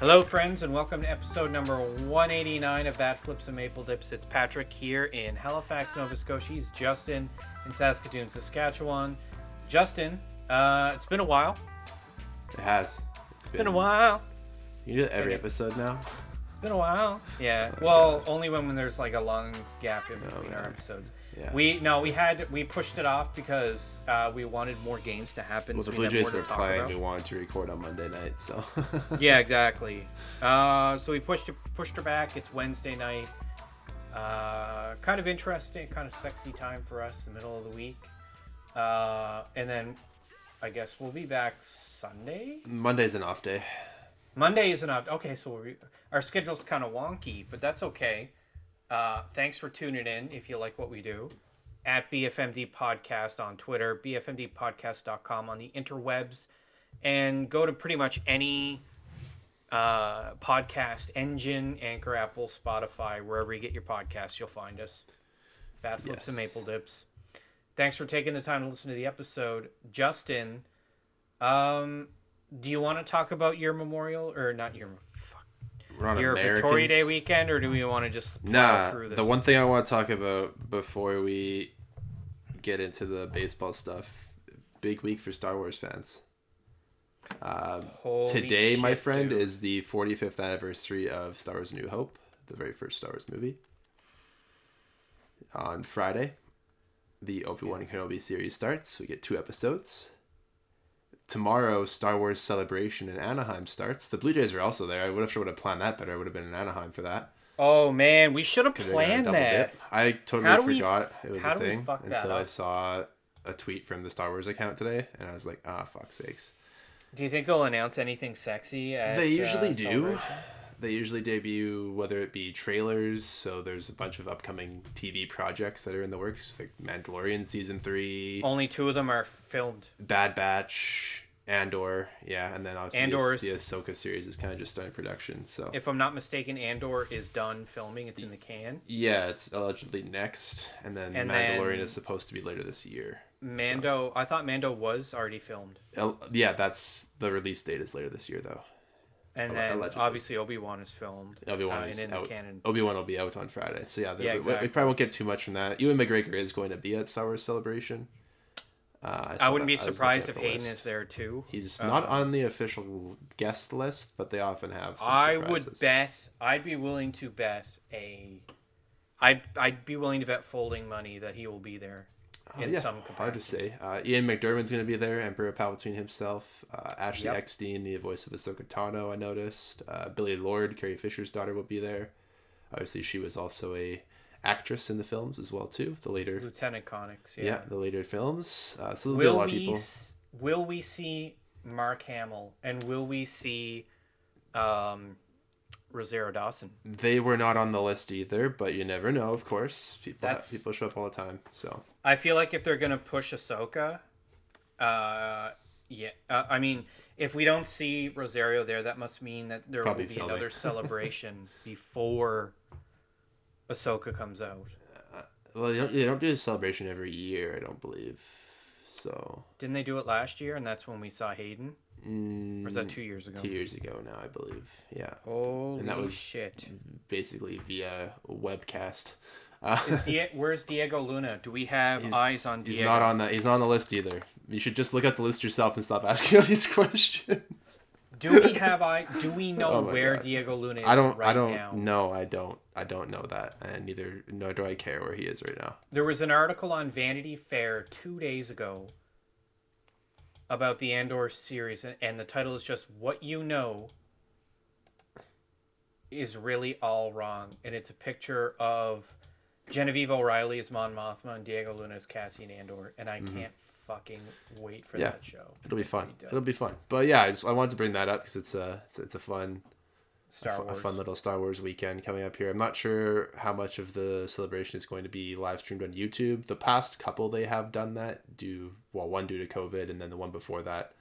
Hello, friends, and welcome to episode number 189 of Bat Flips and Maple Dips. It's Patrick here in Halifax, Nova Scotia. He's Justin in Saskatoon, Saskatchewan. Justin, uh, it's been a while. It has. It's been a while. You do that every Second. episode now. It's been a while. Yeah. Well, only when, when there's like a long gap in between our episodes. Yeah. We no, we had we pushed it off because uh, we wanted more games to happen. Well, so the Blue have Jays were playing. about. We wanted to record on Monday night, so. yeah, exactly. Uh, so we pushed it, pushed her back. It's Wednesday night. Uh, kind of interesting, kind of sexy time for us, the middle of the week. Uh, and then I guess we'll be back Sunday. Monday's an off day. Monday isn't up. Okay, so we our schedule's kind of wonky, but that's okay. Uh, thanks for tuning in. If you like what we do, at BFMD Podcast on Twitter, BFMDpodcast.com on the interwebs, and go to pretty much any uh, podcast engine, Anchor, Apple, Spotify, wherever you get your podcasts, you'll find us. Bat flips and maple dips. Thanks for taking the time to listen to the episode, Justin. Um, do you want to talk about your memorial or not your We're on your Americans. Victoria Day weekend, or do we want to just plow Nah, through this? the one thing I want to talk about before we get into the baseball stuff, big week for Star Wars fans. Um, Holy today, my friend, dude. is the 45th anniversary of Star Wars: New Hope, the very first Star Wars movie. On Friday, the Obi Wan Kenobi series starts. We get two episodes. Tomorrow, Star Wars Celebration in Anaheim starts. The Blue Jays are also there. I would have sure would have planned that better. I would have been in Anaheim for that. Oh man, we should have planned that. dip. I totally we forgot it was a thing until I saw a tweet from the Star Wars account today, and I was like, "Ah, fuck sakes." Do you think they'll announce anything sexy? At, They usually uh, do. They usually debut whether it be trailers. So there's a bunch of upcoming TV projects that are in the works, like Mandalorian season three, Only two of them are filmed. Bad Batch, Andor, yeah, and then obviously Andor's- the, the Ahsoka series is kind of just starting production. So If I'm not mistaken, Andor is done filming. It's in the can. yeah, it's allegedly next, and then And Mandalorian then- is supposed to be later this year. Mando, I thought Mando was already filmed, Yeah, that's the release date is later this year though. And then allegedly. obviously Obi Wan is filmed. Obi Wan uh, is in out. the canon. Obi Wan will be out on Friday, so yeah, Yeah, we- we, we probably won't get too much from that. Ewan McGregor is going to be at Star Wars Celebration. Uh, I saw wouldn't that- be surprised if Hayden list. is there too. He's Uh, not on the official guest list, but they often have. Some I would bet. I'd be willing to bet a. I'd I'd be willing to bet folding money that he will be there in yeah, some capacity. Hard to say. Uh, Ian McDiarmid's going to be there. Emperor Palpatine himself. Uh, Ashley Yep. Eckstein, the voice of Ahsoka Tano, I noticed. Uh, Billie Lourd, Carrie Fisher's daughter, will be there. Obviously, she was also a actress in the films as well too. The later, Lieutenant Connix. yeah, Yeah. the later films. Uh, so there'll be a Will lot of we people. s- will we see Mark Hamill and will we see um, Rosario Dawson? They were not on the list either, but you never know. Of course, people That's- people show up all the time. So I feel like if they're gonna push Ahsoka, uh, yeah, uh, I mean, if we don't see Rosario there, that must mean that there Probably will be filming. another celebration before Ahsoka comes out. well, they don't, they don't do a celebration every year. I don't believe. So Didn't they do it last year, and that's when we saw Hayden? mm, Or is that two years ago? two years ago now, I believe. Yeah, Holy that was- shit! basically via webcast. Uh, Die- where's Diego Luna? Do we have eyes on Diego? he's not on that. He's not on the list either. You should just look at the list yourself and stop asking all these questions. Do we have I? Do we oh know Oh where God. Diego Luna is I don't. right I don't now? know. I don't. I don't know that, and neither nor do I care where he is right now. There was an article on Vanity Fair two days ago about the Andor series, and- and the title is just "What You Know Is Really All Wrong," and it's a picture of Genevieve O'Reilly as Mon Mothma and Diego Luna as Cassian Andor, and I mm-hmm. can't fucking wait for. Yeah. that show. It'll be fun. Pretty dope. It'll be fun. But yeah, I just I wanted to bring that up because it's a it's, it's a fun Star a fun little Star Wars weekend coming up here. I'm not sure how much of the celebration is going to be live streamed on YouTube. The past couple they have done that. Do well, one due to COVID, and then the one before that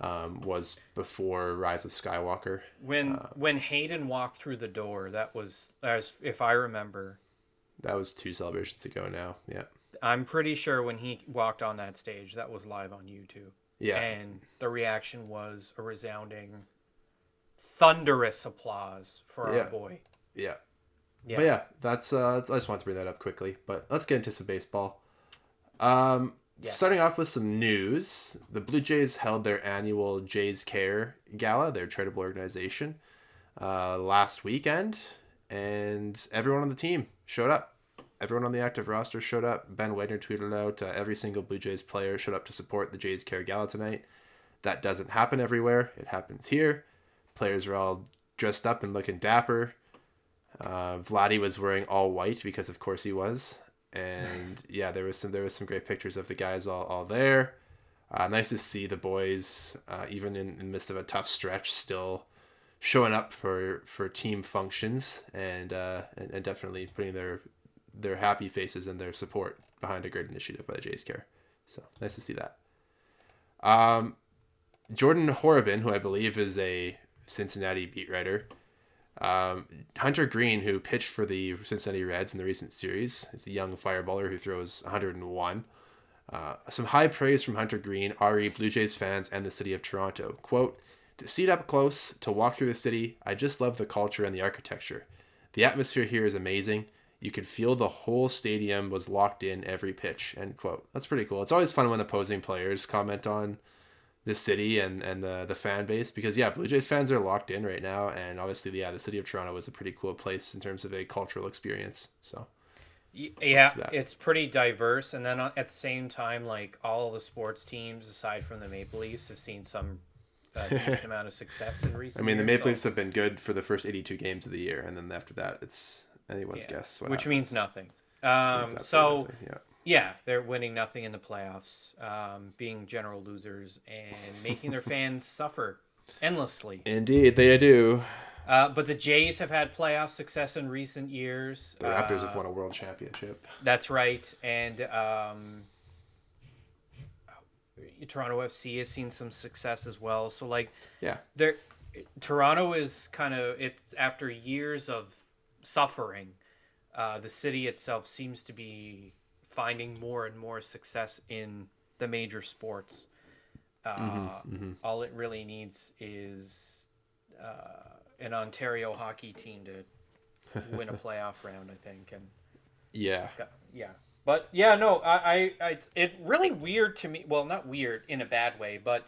um, was before Rise of Skywalker. When uh, when Hayden walked through the door, that was as if I remember. That was two celebrations ago now. Yeah, I'm pretty sure when he walked on that stage, that was live on YouTube. yeah. And the reaction was a resounding thunderous applause for Yeah. our boy. Yeah. Yeah. But yeah, that's uh I just wanted to bring that up quickly. But let's get into some baseball. Um Yes. starting off with some news. The Blue Jays held their annual Jays Care Gala, their charitable organization, uh, last weekend, and everyone on the team showed up. Everyone on the active roster showed up. Ben Wagner tweeted out uh, every single Blue Jays player showed up to support the Jays Care Gala tonight. That doesn't happen everywhere. It happens here. Players are all dressed up and looking dapper. Uh, Vladdy was wearing all white because, of course, he was. And yeah, there was some there was some great pictures of the guys all, all there. Uh, nice to see the boys, uh, even in, in the midst of a tough stretch, still showing up for for team functions and uh, and, and definitely putting their their happy faces and their support behind a great initiative by the Jays Care. So nice to see that. Um, Jordan Horobin, who I believe is a Cincinnati beat writer, um, Hunter Greene, who pitched for the Cincinnati Reds in the recent series, is a young fireballer who throws 101. Uh, some high praise from Hunter Greene, RE Blue Jays fans, and the city of Toronto. Quote, to see up close, to walk through the city, I just love the culture and the architecture. The atmosphere here is amazing. You could feel the whole stadium was locked in every pitch. End quote. That's pretty cool. It's always fun when opposing players comment on the city and, and the, the fan base because yeah, Blue Jays fans are locked in right now and obviously yeah, the city of Toronto is a pretty cool place in terms of a cultural experience. So Yeah, it's pretty diverse, and then at the same time, like all the sports teams, aside from the Maple Leafs, have seen some uh, decent amount of success in recent. I mean the years, Maple so- Leafs have been good for the first eighty two games of the year and then after that it's anyone's yeah, guess. What which means nothing. Um, absolutely so nothing, yeah. yeah, they're winning nothing in the playoffs, um, being general losers, and making their fans suffer endlessly. Indeed, they do. Uh, but the Jays have had playoff success in recent years. The Raptors Uh, have won a world championship. That's right, and um, Toronto FC has seen some success as well. So like, Yeah. there, Toronto is kind of it's after years of suffering. Uh, the city itself seems to be finding more and more success in the major sports. Uh, All it really needs is uh, an Ontario hockey team to win a playoff round, I think, and Yeah. Got- yeah but yeah no I, I I it's it really weird to me well not weird in a bad way but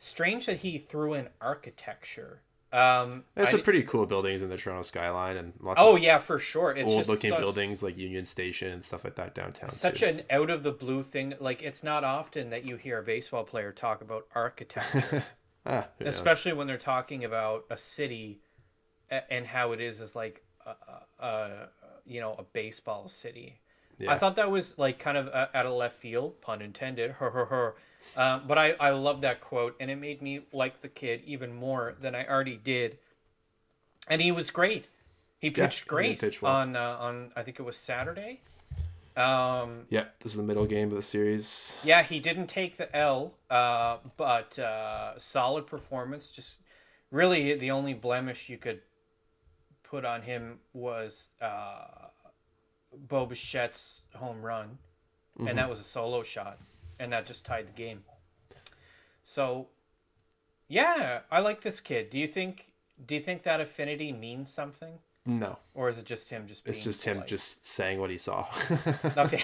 strange that he threw in architecture um There's I some pretty cool buildings in the Toronto skyline and lots oh of yeah for sure it's old looking such, buildings like Union Station and stuff like that downtown. such too, an out of the blue thing like it's not often that you hear a baseball player talk about architecture Ah, who knows? especially when they're talking about a city and how it is as like a, a, a you know a baseball city Yeah. I thought that was like kind of uh, out of left field, pun intended. Her, her, her. Um, but I, I love that quote, and it made me like the kid even more than I already did. And he was great. He pitched he did great pitch well. on uh, on I think it was Saturday. Um, Yeah, this is the middle game of the series. yeah, he didn't take the L, uh, but uh, solid performance. Just really the only blemish you could put on him was uh, Bo Bichette's home run, and that was a solo shot, and that just tied the game. So, yeah, I like this kid. Do you think? Do you think that affinity means something, No, or is it just him just? it's just him just saying what he saw. okay.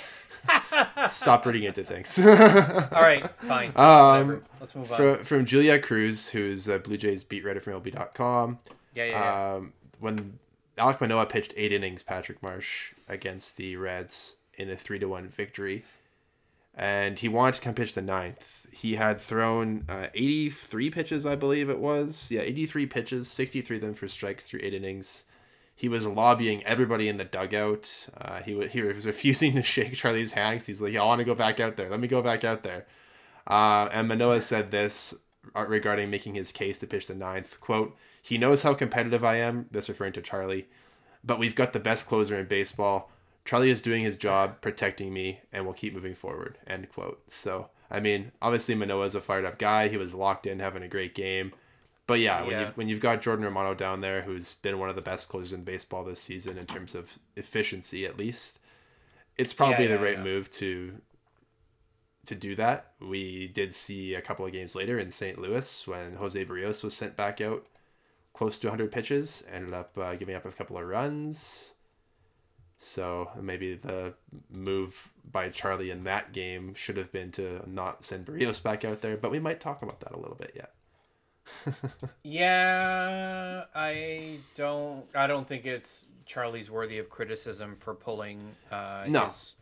Stop reading into things. All right, fine. Um, Let's move on. from, from Julia Cruz, who's a Blue Jays beat writer from LB.com. yeah, yeah, yeah. Um, when Alek Manoah pitched eight innings, Patrick Marsh against the Reds in a three to one victory, and he wanted to come pitch the ninth. He had thrown uh, eighty three pitches, I believe it was. Yeah, eighty three pitches, sixty three of them for strikes through eight innings. He was lobbying everybody in the dugout. Uh, he wa- he was refusing to shake Charlie's hand 'cause he's like, "I want to go back out there. Let me go back out there." Uh, and Manoah said this uh, regarding making his case to pitch the ninth. Quote, he knows how competitive I am, this referring to Charlie, but we've got the best closer in baseball. Charlie is doing his job, protecting me, and we'll keep moving forward. End quote. So, I mean, obviously Manoah's a fired up guy. He was locked in, having a great game. But yeah, when Yeah. you've when you've got Jordan Romano down there, who's been one of the best closers in baseball this season in terms of efficiency, at least, it's probably Yeah, the yeah, right yeah. move to to do that. We did see a couple of games later in St. Louis when Jose Berrios was sent back out close to 100 pitches. Ended up uh, giving up a couple of runs. So maybe the move by Charlie in that game should have been to not send Berrios back out there, but we might talk about that a little bit yet. yeah, I don't. I don't think it's Charlie's worthy of criticism for pulling uh, No. his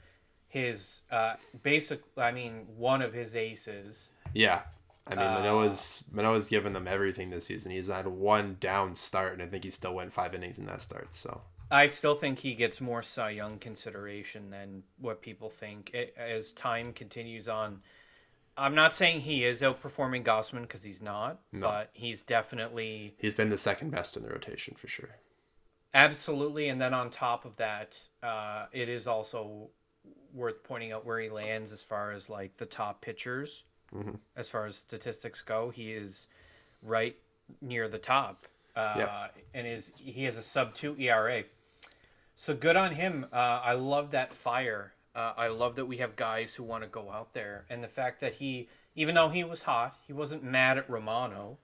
his uh, basic. I mean, one of his aces. Yeah. I mean, Uh, Manoah's Manoah's given them everything this season. He's had one down start, and I think he still went five innings in that start. So I still think he gets more Cy Young consideration than what people think it, as time continues on. I'm not saying he is outperforming Gausman because he's not, but he's definitely he's been the second best in the rotation for sure. absolutely. And then on top of that, uh, it is also worth pointing out where he lands as far as like the top pitchers, as far as statistics go. He is right near the top, uh, and is he has a sub two ERA. So good on him. Uh, I love that fire. Uh, I love that we have guys who want to go out there, and the fact that he, even though he was hot, he wasn't mad at Romano.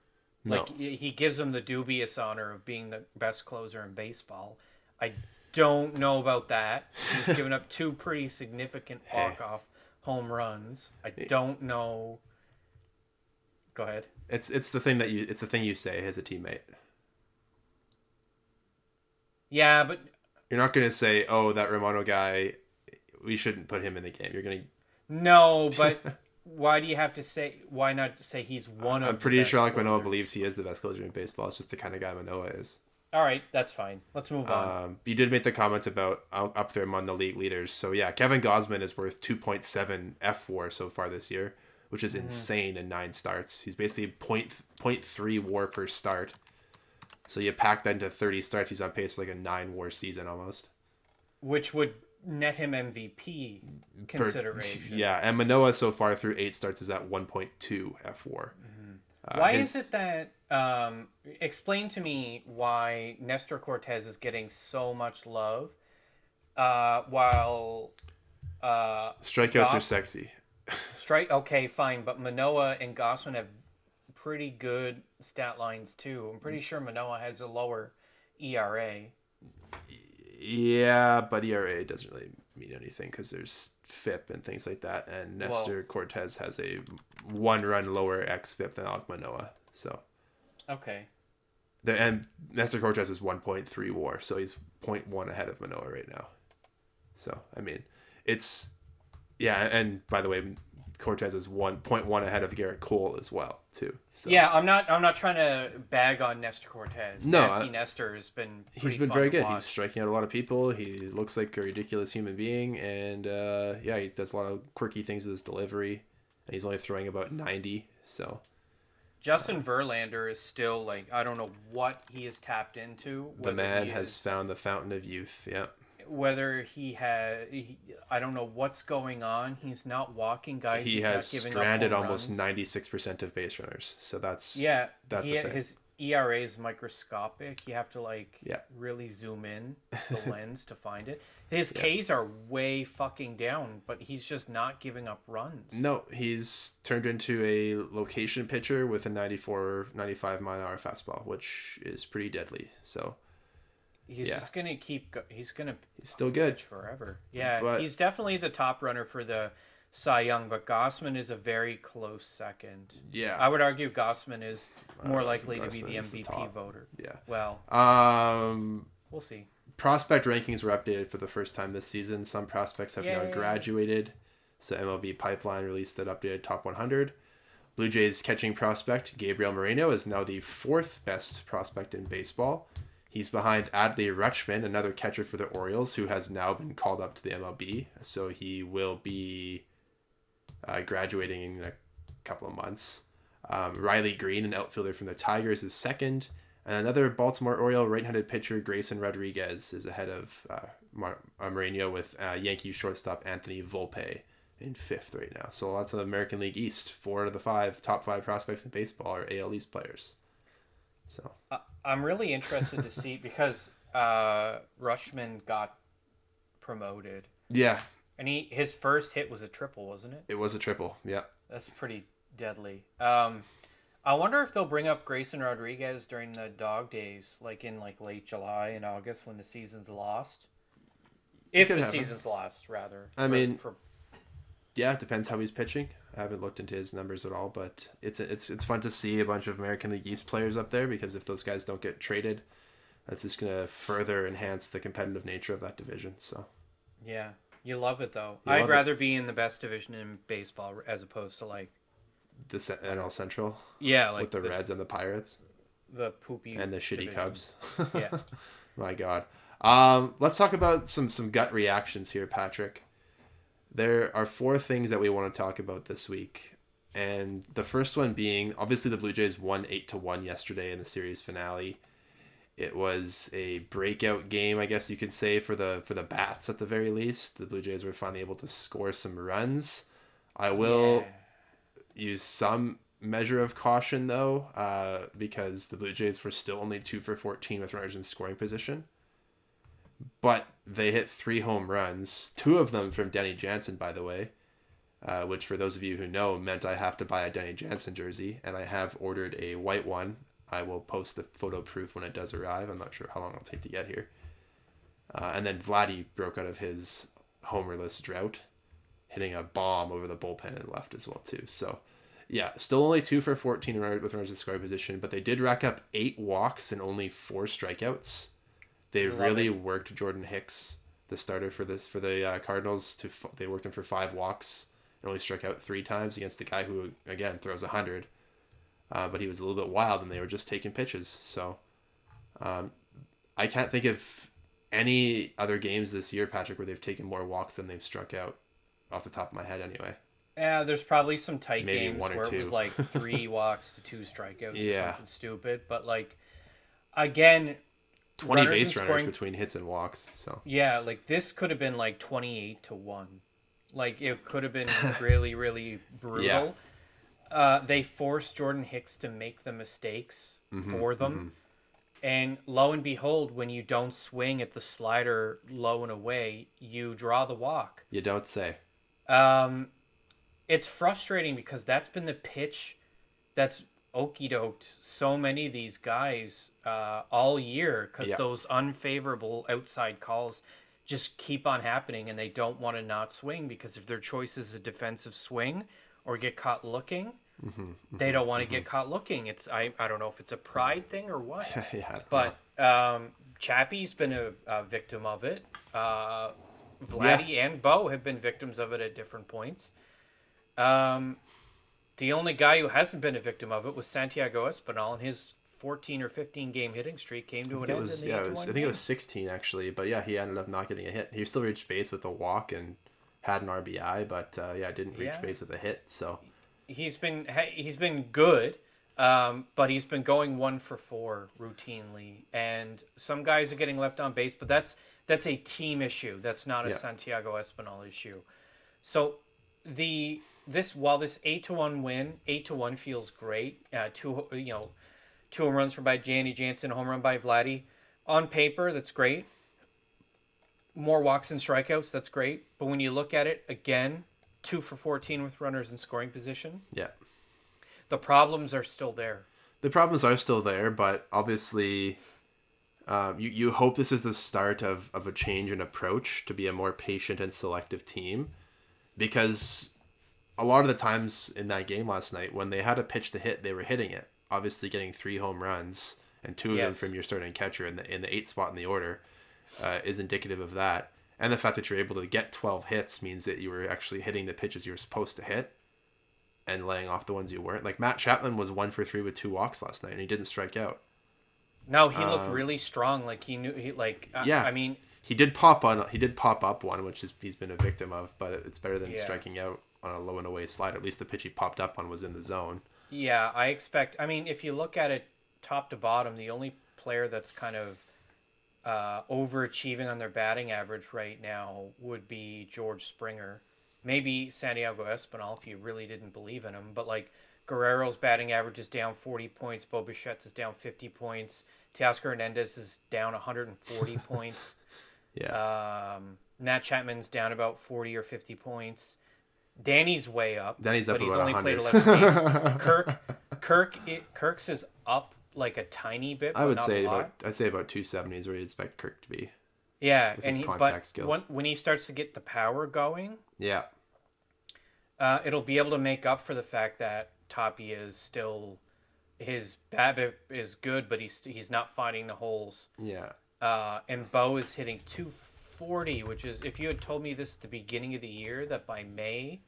Like No. he he gives him the dubious honor of being the best closer in baseball. I don't know about that. He's given up two pretty significant walk off home runs. I don't know. Go ahead. It's it's the thing that you it's the thing you say as a teammate. Yeah, but You're not gonna say, "Oh, that Romano guy, we shouldn't put him in the game." You're gonna. no, but why do you have to say? Why not say he's one of? I'm pretty sure Alek Manoah believes he is the best closer in baseball. It's just the kind of guy Manoah is. All right, that's fine. Let's move on. Um, you did make the comments about up there among the league leaders. So yeah, Kevin Gausman is worth 2.7 F WAR so far this year, which is insane in nine starts. He's basically point point three WAR per start. So you pack that into 30 starts, he's on pace for like a nine WAR season almost. Which would net him MVP consideration. yeah, and Manoah so far through eight starts is at 1.2 F WAR. Uh, Why his- is it that? Um, explain to me why Nestor Cortes is getting so much love, uh, while uh, strikeouts are sexy? strike. Okay, fine, but Manoah and Gausman have pretty good stat lines too. I'm pretty sure Manoah has a lower ERA. Yeah, but ERA doesn't really mean anything because there's FIP and things like that, and Well- Nestor Cortes has a one run lower X FIP than Alek Manoah. So Okay. the and Nestor Cortes is 1.3 WAR, so he's 0.1 ahead of Manoah right now. So I mean, it's yeah, and by the way, Cortes is 1.1 ahead of Gerrit Cole as well too. So Yeah, I'm not. I'm not trying to bag on Nestor Cortes. No, Nasty I- Nestor has been. he's been very good. watch. He's striking out a lot of people. He looks like a ridiculous human being, and uh, yeah, he does a lot of quirky things with his delivery. And he's only throwing about ninety, so Justin Verlander is still like I don't know what he has tapped into. the man has found the fountain of youth. Yeah, whether he had. He, I don't know what's going on. He's not walking guys. he he's has not giving stranded up almost runs. ninety six percent of base runners. So that's Yeah, that's he, his ERA is microscopic. You have to like Yeah. really zoom in the lens to find it. His Ks are way fucking down, but he's just not giving up runs. No, he's turned into a location pitcher with a 94, 95 mile an hour fastball, which is pretty deadly. So He's Yeah. just gonna keep. Go- he's gonna he's still good. forever. Yeah, But- he's definitely the top runner for the Cy Young, but Gausman is a very close second. Yeah. I would argue Gausman is more Uh, likely to be the is the MVP voter. Yeah. Well, Um, we'll see. prospect rankings were updated for the first time this season. Some prospects have now graduated. So MLB Pipeline released that updated top 100. Blue Jays catching prospect Gabriel Moreno is now the fourth best prospect in baseball. He's behind Adley Rutschman, another catcher for the Orioles, who has now been called up to the MLB. So he will be uh, graduating in a couple of months. Um, Riley Greene, an outfielder from the Tigers, is second. And another Baltimore Oriole right-handed pitcher, Grayson Rodriguez, is ahead of uh, uh, with uh, Yankee shortstop Anthony Volpe in fifth right now. So lots of American League East. Four out of the five top five prospects in baseball are AL East players. So I- I'm really interested to see because uh, Rutschman got promoted, yeah, and he his first hit was a triple, wasn't it? it was a triple. Yeah, That's pretty deadly. Um, I wonder if they'll bring up Grayson Rodriguez during the dog days, like in like late July and August when the season's lost. If the happen. season's lost, rather. I for- mean- for Yeah, it depends how he's pitching. I haven't looked into his numbers at all, but it's it's it's fun to see a bunch of American League East players up there because if those guys don't get traded, that's just gonna further enhance the competitive nature of that division. So yeah, you love it though. You I'd love it. rather be in the best division in baseball as opposed to like the NL Central yeah, like with the, Reds and the Pirates the poopy and the shitty division. Cubs. Yeah. My God. Um, let's talk about some some gut reactions here, Patrick. There are four things that we want to talk about this week, and the first one being obviously the Blue Jays won eight to one yesterday in the series finale. It was a breakout game, I guess you could say, for the for the bats at the very least. The Blue Jays were finally able to score some runs. I will Yeah. use some measure of caution though, uh, because the Blue Jays were still only two for fourteen with runners in scoring position. But they hit three home runs, two of them from Danny Jansen, by the way, uh, which for those of you who know meant I have to buy a Danny Jansen jersey, and I have ordered a white one. I will post the photo proof when it does arrive. I'm not sure how long it'll take to get here. Uh, and then Vladdy broke out of his homerless drought, hitting a bomb over the bullpen and left as well too. So, yeah, still only two for 14 runner- with runners in scoring position, but they did rack up eight walks and only four strikeouts. They really it. worked Jordan Hicks, the starter for this for the uh, Cardinals. To f- they worked him for five walks and only struck out three times against the guy who again throws a hundred. Uh, but he was a little bit wild, and they were just taking pitches. So, um, I can't think of any other games this year, Patrick, where they've taken more walks than they've struck out, off the top of my head, anyway. Yeah, there's probably some tight Maybe games where it was like three walks to two strikeouts Yeah. or something stupid. But like, again, 20 runners base runners scoring- between hits and walks. So Yeah, like this could have been like twenty-eight to one. Like it could have been really, really brutal. Yeah. Uh, they forced Jordan Hicks to make the mistakes Mm-hmm, for them, and lo and behold, when you don't swing at the slider low and away, you draw the walk. you don't say. Um, it's frustrating because that's been the pitch that's okey doked so many of these guys uh, all year because Yeah. those unfavorable outside calls just keep on happening and they don't want to not swing because if their choice is a defensive swing or get caught looking, they don't want to get caught looking. It's I, I don't know if it's a pride thing or what. yeah, I don't know. But um, Chappie's been a, a victim of it. Uh, Vladdy and Bo have been victims of it at different points. Um, the only guy who hasn't been a victim of it was Santiago Espinal, and his 14 or 15 game hitting streak came to an end. was in the yeah, it was, I think game. it was 16 actually, but yeah, he ended up not getting a hit. He still reached base with a walk and had an RBI, but uh, yeah, didn't reach Yeah. base with a hit. So he's been he- he's been good, um, but he's been going one for four routinely, and some guys are getting left on base, but that's that's a team issue. That's not a Yeah. Santiago Espinal issue. So the this while this eight to one win, eight to one feels great. Uh, two you know, two home runs for by Danny Jansen, home run by Vladdy. On paper, that's great. More walks and strikeouts, that's great. But when you look at it again, two for fourteen with runners in scoring position, yeah, the problems are still there. the problems are still there, but obviously, um, you you hope this is the start of of a change in approach to be a more patient and selective team, because a lot of the times in that game last night, when they had a pitch to hit, they were hitting it. Obviously, getting three home runs and two of them from your starting catcher in the in the eight spot in the order uh, is indicative of that. And the fact that you're able to get 12 hits means that you were actually hitting the pitches you were supposed to hit and laying off the ones you weren't. Like Matt Chapman was one for three with two walks last night, and he didn't strike out. No, he looked really strong. Like he knew he like. I- Um, Yeah. I mean, He did pop on. He did pop up one, which is he's been a victim of, but it's better than Yeah. striking out on a low and away slide. At least the pitch he popped up on was in the zone. Yeah, I expect. I mean, if you look at it top to bottom, the only player that's kind of uh, overachieving on their batting average right now would be George Springer. Maybe Santiago Espinal if you really didn't believe in him. But like Guerrero's batting average is down 40 points. Bo Bichette's is down 50 points. Teoscar Hernandez is down 140 points. Yeah, Um, Matt Chapman's down about 40 or 50 points. Danny's way up. Danny's up but he's only played 100. 11 games. Kirk Kirk it, Kirk's is up like a tiny bit. I would say about I'd say about 270 is where you expect Kirk to be. yeah, and his he, contact but skills. When, when he starts to get the power going, Yeah. uh, it'll be able to make up for the fact that Toppy is still his BABIP is good, but he's he's not finding the holes. Yeah. Uh, and Bo is hitting 240, which is if you had told me this at the beginning of the year that by May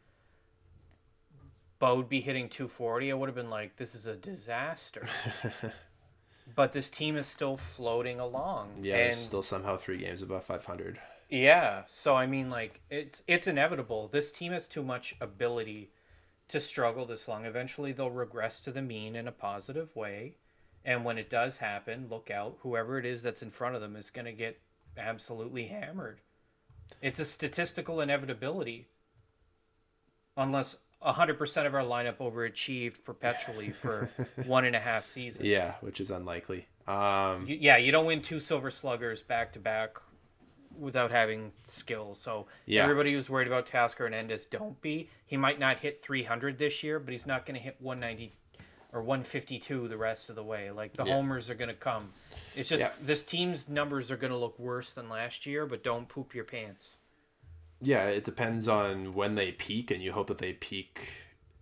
Bo would be hitting 240, I would have been like, this is a disaster. but this team is still floating along. Yeah, and still somehow three games above 500. yeah, so I mean, like it's it's inevitable. This team has too much ability to struggle this long. Eventually, they'll regress to the mean in a positive way, and when it does happen, look out. Whoever it is that's in front of them is going to get absolutely hammered. It's a statistical inevitability, unless hundred percent of our lineup overachieved perpetually for one and a half seasons. Yeah, which is unlikely. Um, You- yeah, you don't win two silver sluggers back to back without having skill. So Yeah. everybody who's worried about Teoscar Hernandez don't be. He might not hit 300 this year, but he's not going to hit 190 or 152 the rest of the way. Like the Yeah. homers are going to come. It's just Yeah. this team's numbers are going to look worse than last year, but don't poop your pants. yeah, it depends on when they peak, and you hope that they peak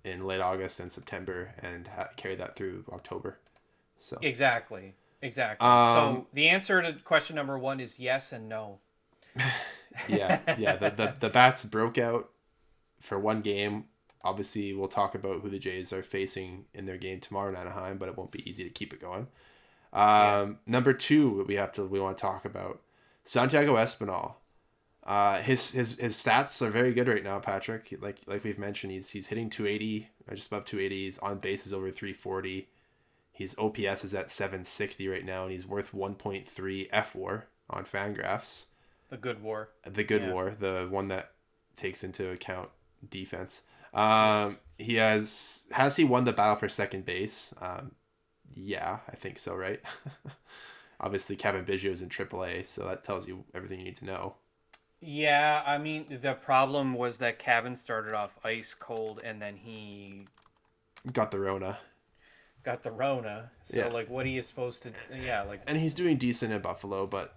in late August and September and ha- carry that through October. So Exactly. Exactly. Um, so the answer to question number 1 is yes and no. yeah, yeah, the, the the bats broke out for one game. Obviously, we'll talk about who the Jays are facing in their game tomorrow in Anaheim, but it won't be easy to keep it going. Um, Number two, we have to we want to talk about Santiago Espinal. Uh, his his his stats are very good right now, Patrick. Like like we've mentioned, he's he's hitting 280, just above 280. He's on base is over 340. His OPS is at 760 right now, and he's worth 1.3 FWAR on Fangraphs The good war. the good Yeah. war, the one that takes into account defense. Um, he has has he won the battle for second base? Um, yeah, I think so, right? Obviously, Cavan Biggio is in AAA, so that tells you everything you need to know. Yeah, I mean the problem was that Kevin started off ice cold and then he Got the Rona, got the Rona. So Yeah. like, what are you supposed to? Yeah, like and he's doing decent in Buffalo, but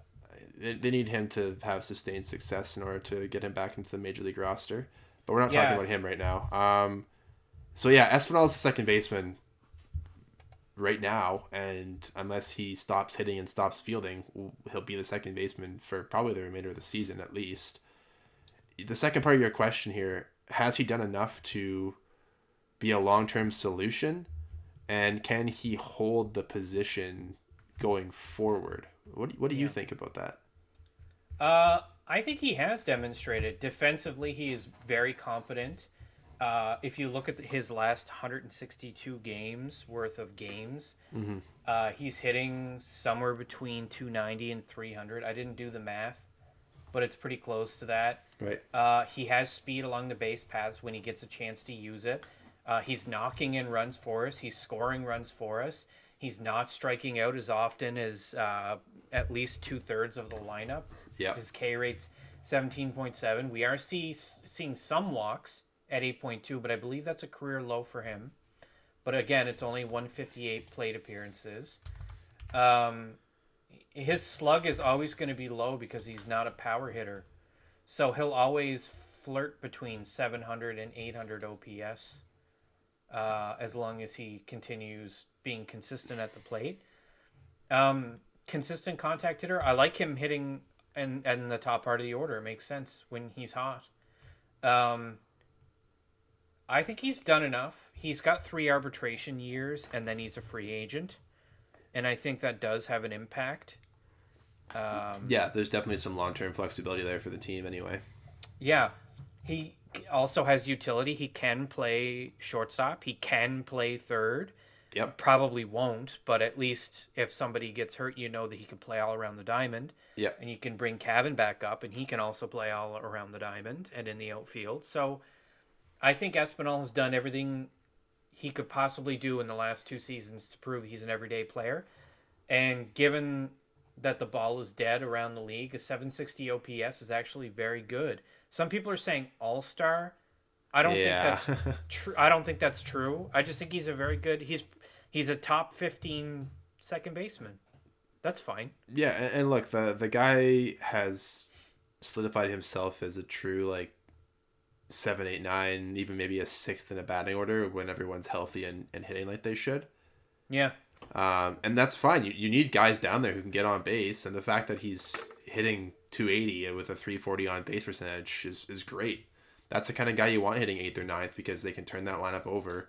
they, they need him to have sustained success in order to get him back into the major league roster. But we're not Yeah. talking about him right now. Um, so yeah, Espinal's the second baseman right now, and unless he stops hitting and stops fielding, he'll be the second baseman for probably the remainder of the season at least. The second part of your question here: Has he done enough to be a long-term solution, and can he hold the position going forward? What do, what do you think about that? Uh, I think he has demonstrated defensively. He is very competent. Uh, if you look at his last 162 games worth of games, Mm-hmm. uh, he's hitting somewhere between 290 and 300. I didn't do the math, but it's pretty close to that. Right. Uh, he has speed along the base paths when he gets a chance to use it. Uh, he's knocking in runs for us. He's scoring runs for us. He's not striking out as often as uh, at least two thirds of the lineup. Yeah. His K rate's 17.7. We are see, seeing some walks at 8.2, but I believe that's a career low for him. But again, it's only 158 plate appearances. Um, his slug is always going to be low because he's not a power hitter. So he'll always flirt between 700 and 800 OPS uh, as long as he continues being consistent at the plate. Um, consistent contact hitter. I like him hitting in, and the top part of the order. It makes sense when he's hot. Um, I think he's done enough. He's got three arbitration years, and then he's a free agent, and I think that does have an impact. Um, Yeah, there's definitely some long-term flexibility there for the team anyway. Yeah. He also has utility. He can play shortstop. He can play third. Yep. Probably won't, but at least if somebody gets hurt, you know that he can play all around the diamond. Yeah. And you can bring Cavan back up, and he can also play all around the diamond and in the outfield. So I think Espinal has done everything he could possibly do in the last two seasons to prove he's an everyday player. And given that the ball is dead around the league, a 760 OPS is actually very good. Some people are saying all star. I don't Yeah. think that's true. I don't think that's true. I just think he's a very good. He's He's a top 15 second baseman. That's fine. Yeah, and, and look, the the guy has solidified himself as a true like seven, eight, nine, even maybe a sixth in a batting order when everyone's healthy and, and hitting like they should. Yeah. Um, and that's fine. You, you need guys down there who can get on base, and the fact that he's hitting 280 with a 340 on base percentage is, is great. That's the kind of guy you want hitting eighth or ninth because they can turn that lineup over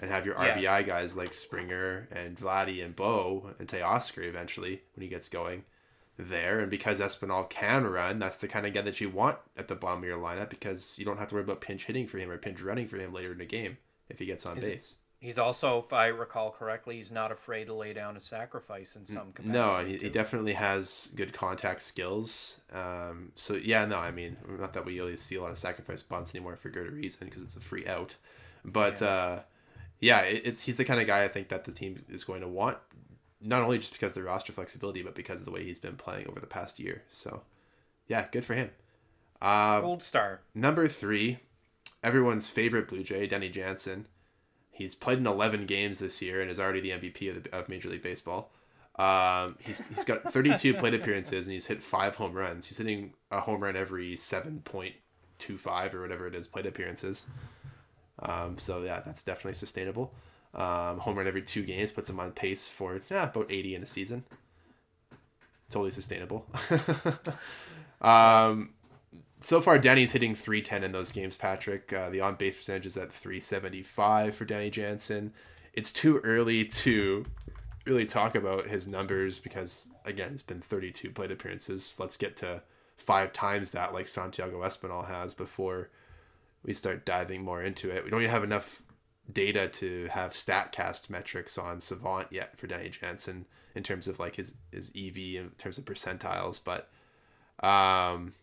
and have your RBI Yeah. guys like Springer and Vladdy and Bo and Teoscar eventually when he gets going there. And because Espinal can run, that's the kind of guy that you want at the bottom of your lineup because you don't have to worry about pinch hitting for him or pinch running for him later in the game if he gets on base. He's also, if I recall correctly, he's not afraid to lay down a sacrifice in some capacity. No, he, he definitely has good contact skills. Um, so yeah, no, I mean, not that we really see a lot of sacrifice bunts anymore for good reason because it's a free out, but Yeah. uh, yeah, it, it's he's the kind of guy I think that the team is going to want, not only just because of the roster flexibility, but because of the way he's been playing over the past year. So yeah, good for him. Uh, Gold star. Number three, everyone's favorite Blue Jay, Danny Jansen. He's played in 11 games this year and is already the MVP of, the, of Major League Baseball. Um, he's, he's got 32 plate appearances and he's hit five home runs. He's hitting a home run every 7.25 or whatever it is plate appearances. Um, so yeah, that's definitely sustainable. Um, home run every two games puts him on pace for yeah, about 80 in a season. Totally sustainable. um, so far, Danny's hitting 310 in those games, Patrick. Uh, the on base percentage is at 375 for Danny Jansen. It's too early to really talk about his numbers because, again, it's been 32 plate appearances. Let's get to five times that, like Santiago Espinal has, before we start diving more into it. We don't even have enough data to have StatCast metrics on Savant yet for Danny Jansen in terms of like his, his EV, in terms of percentiles. But, um,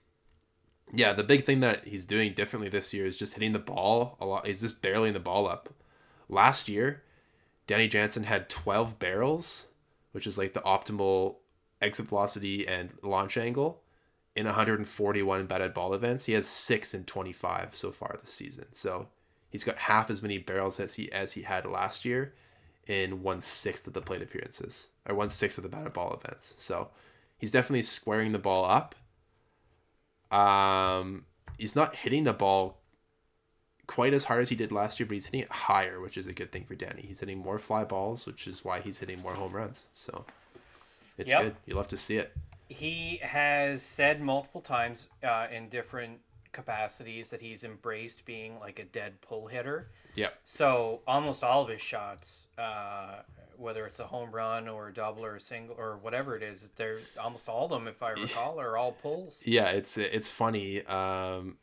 yeah, the big thing that he's doing differently this year is just hitting the ball a lot. He's just barreling the ball up. Last year, Danny Jansen had 12 barrels, which is like the optimal exit velocity and launch angle in 141 batted ball events. He has six in 25 so far this season. So he's got half as many barrels as he as he had last year in one sixth of the plate appearances or one sixth of the batted ball events. So he's definitely squaring the ball up. Um, he's not hitting the ball quite as hard as he did last year, but he's hitting it higher, which is a good thing for Danny. He's hitting more fly balls, which is why he's hitting more home runs. So it's Yep. good. You love to see it. He has said multiple times uh, in different capacities that he's embraced being like a dead pull hitter. Yep. So almost all of his shots, uh, whether it's a home run or a double or a single or whatever it is, they're almost all of them, if I recall, are all pulls. Yeah, it's it's funny. Um,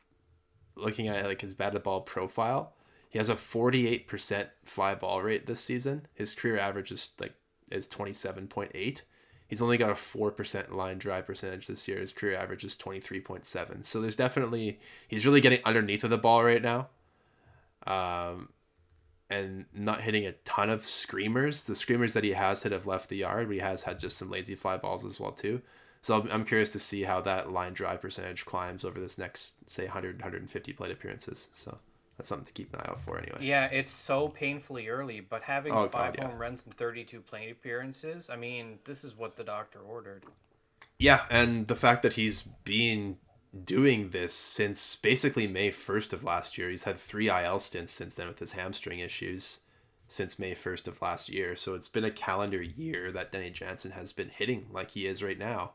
looking at like his batted ball profile, he has a forty eight percent fly ball rate this season. His career average is like is twenty seven point eight. He's only got a four percent line drive percentage this year. His career average is twenty three point seven. So there's definitely he's really getting underneath of the ball right now. Um, and not hitting a ton of screamers. The screamers that he has hit have left the yard, but he has had just some lazy fly balls as well too. So I'm curious to see how that line drive percentage climbs over this next, say, 100, 150 plate appearances. So that's something to keep an eye out for anyway. Yeah, it's so painfully early, but having Oh, five God, yeah. home runs and 32 plate appearances, I mean, this is what the doctor ordered. Yeah, and the fact that he's been doing this since basically May 1st of last year. He's had three IL stints since then with his hamstring issues since May 1st of last year. So it's been a calendar year that Danny Jansen has been hitting like he is right now.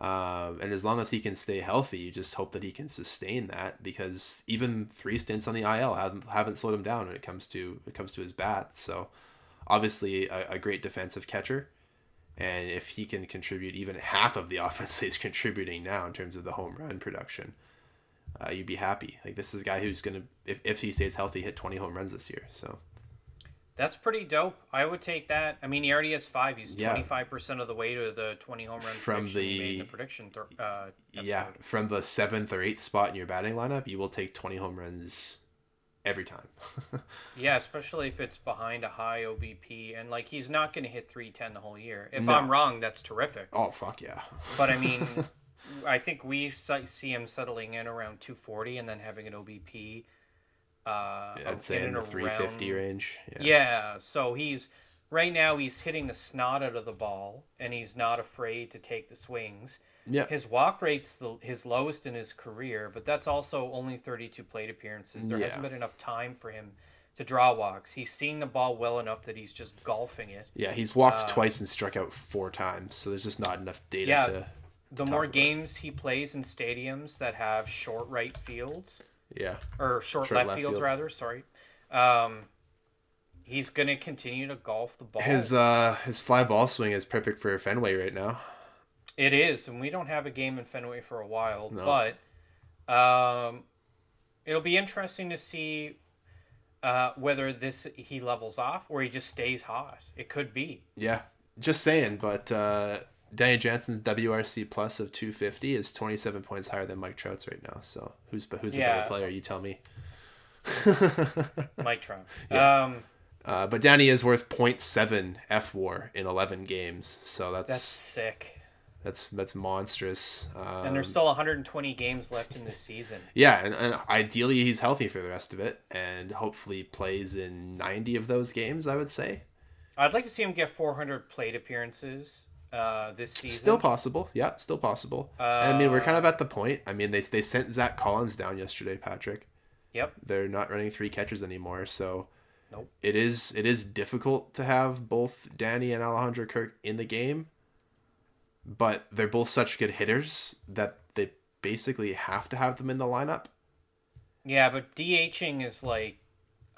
Um, and as long as he can stay healthy, you just hope that he can sustain that because even three stints on the IL haven't, haven't slowed him down when it comes to it comes to his bat. So obviously a, a great defensive catcher. And if he can contribute even half of the offense he's contributing now in terms of the home run production, uh, you'd be happy. Like this is a guy who's gonna, if, if he stays healthy, hit twenty home runs this year. So That's pretty dope. I would take that. I mean, he already has five. He's 25% of the way to the 20 home run From prediction he made in the- the prediction th- uh, yeah, from the seventh or eighth spot in your batting lineup, you will take twenty home runs every time. Yeah, especially if it's behind a high OBP. And, like, he's not going to hit 310 the whole year. If No. I'm wrong, that's terrific. oh fuck yeah! But, I mean, I think we see him settling in around 240 and then having an OBP. Uh, I'd say in the three fifty range. Yeah. Yeah, so he's right now he's hitting the snot out of the ball and he's not afraid to take the swings. Yeah. His walk rate's the, his lowest in his career, but that's also only 32 plate appearances. There Yeah. hasn't been enough time for him to draw walks. He's seen the ball well enough that he's just golfing it. Yeah, he's walked twice and struck out four times, so there's just not enough data Yeah. to. The more about. games he plays in stadiums that have short right fields, Yeah. or short, Short left, left fields, fields. rather, sorry, um, he's going to continue to golf the ball. His uh his fly ball swing is perfect for Fenway right now. It is, and we don't have a game in Fenway for a while, No. but um, it'll be interesting to see uh, whether this he levels off or he just stays hot. It could be. Yeah, just saying. But uh, Danny Jansen's WRC plus of 250 is 27 points higher than Mike Trout's right now. So who's who's the Yeah. better player? You tell me. Mike Trout. Um, Uh, but Danny is worth 0.7 F WAR in 11 games. So that's that's sick. that's that's monstrous. Um, And there's still 120 games left in this season. yeah, and, and ideally he's healthy for the rest of it, and hopefully plays in 90 of those games. I would say I'd like to see him get 400 plate appearances uh, this season. still possible. Yeah, still possible. I mean, we're kind of at the point. I mean, they they sent Zack Collins down yesterday, Patrick. Yep. they're not running three catchers anymore so Nope. it is it is difficult to have both danny and alejandro kirk in the game but they're both such good hitters that they basically have to have them in the lineup Yeah, but DHing is like,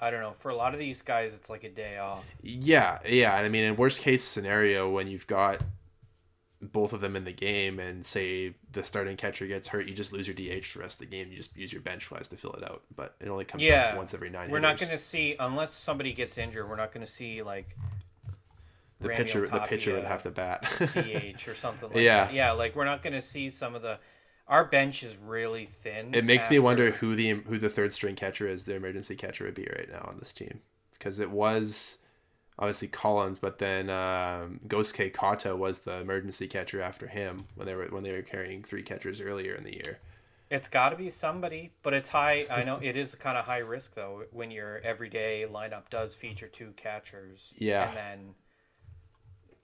I don't know. For a lot of these guys, it's like a day off. yeah yeah and i mean in worst case scenario when you've got both of them in the game and say the starting catcher gets hurt you just lose your dh for the rest of the game you just use your bench wise to fill it out but it only comes Yeah. up once every nine We're not going to see unless somebody gets injured. We're not going to see like the pitcher the pitcher would have to bat DH or something like Yeah. that. Yeah, like we're not going to see some of the. Our bench is really thin. It makes me wonder who the who the third string catcher is, the emergency catcher would be right now on this team, because it was obviously Collins, but then um, Gosuke Katoh was the emergency catcher after him when they were when they were carrying three catchers earlier in the year. It's got to be somebody, but it's high. I know it is kind of high risk though when your everyday lineup does feature two catchers. Yeah. And then,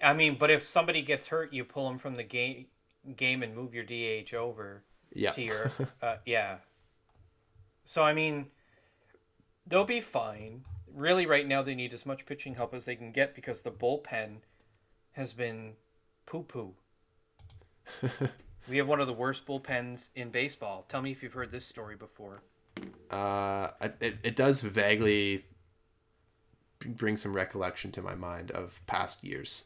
I mean, but if somebody gets hurt, you pull them from the game game and move your DH over Yeah, to your uh, yeah. So I mean, they'll be fine. Really, right now they need as much pitching help as they can get because the bullpen has been poo poo. we have one of the worst bullpens in baseball. Tell me if you've heard this story before. uh, it it does vaguely bring some recollection to my mind of past years.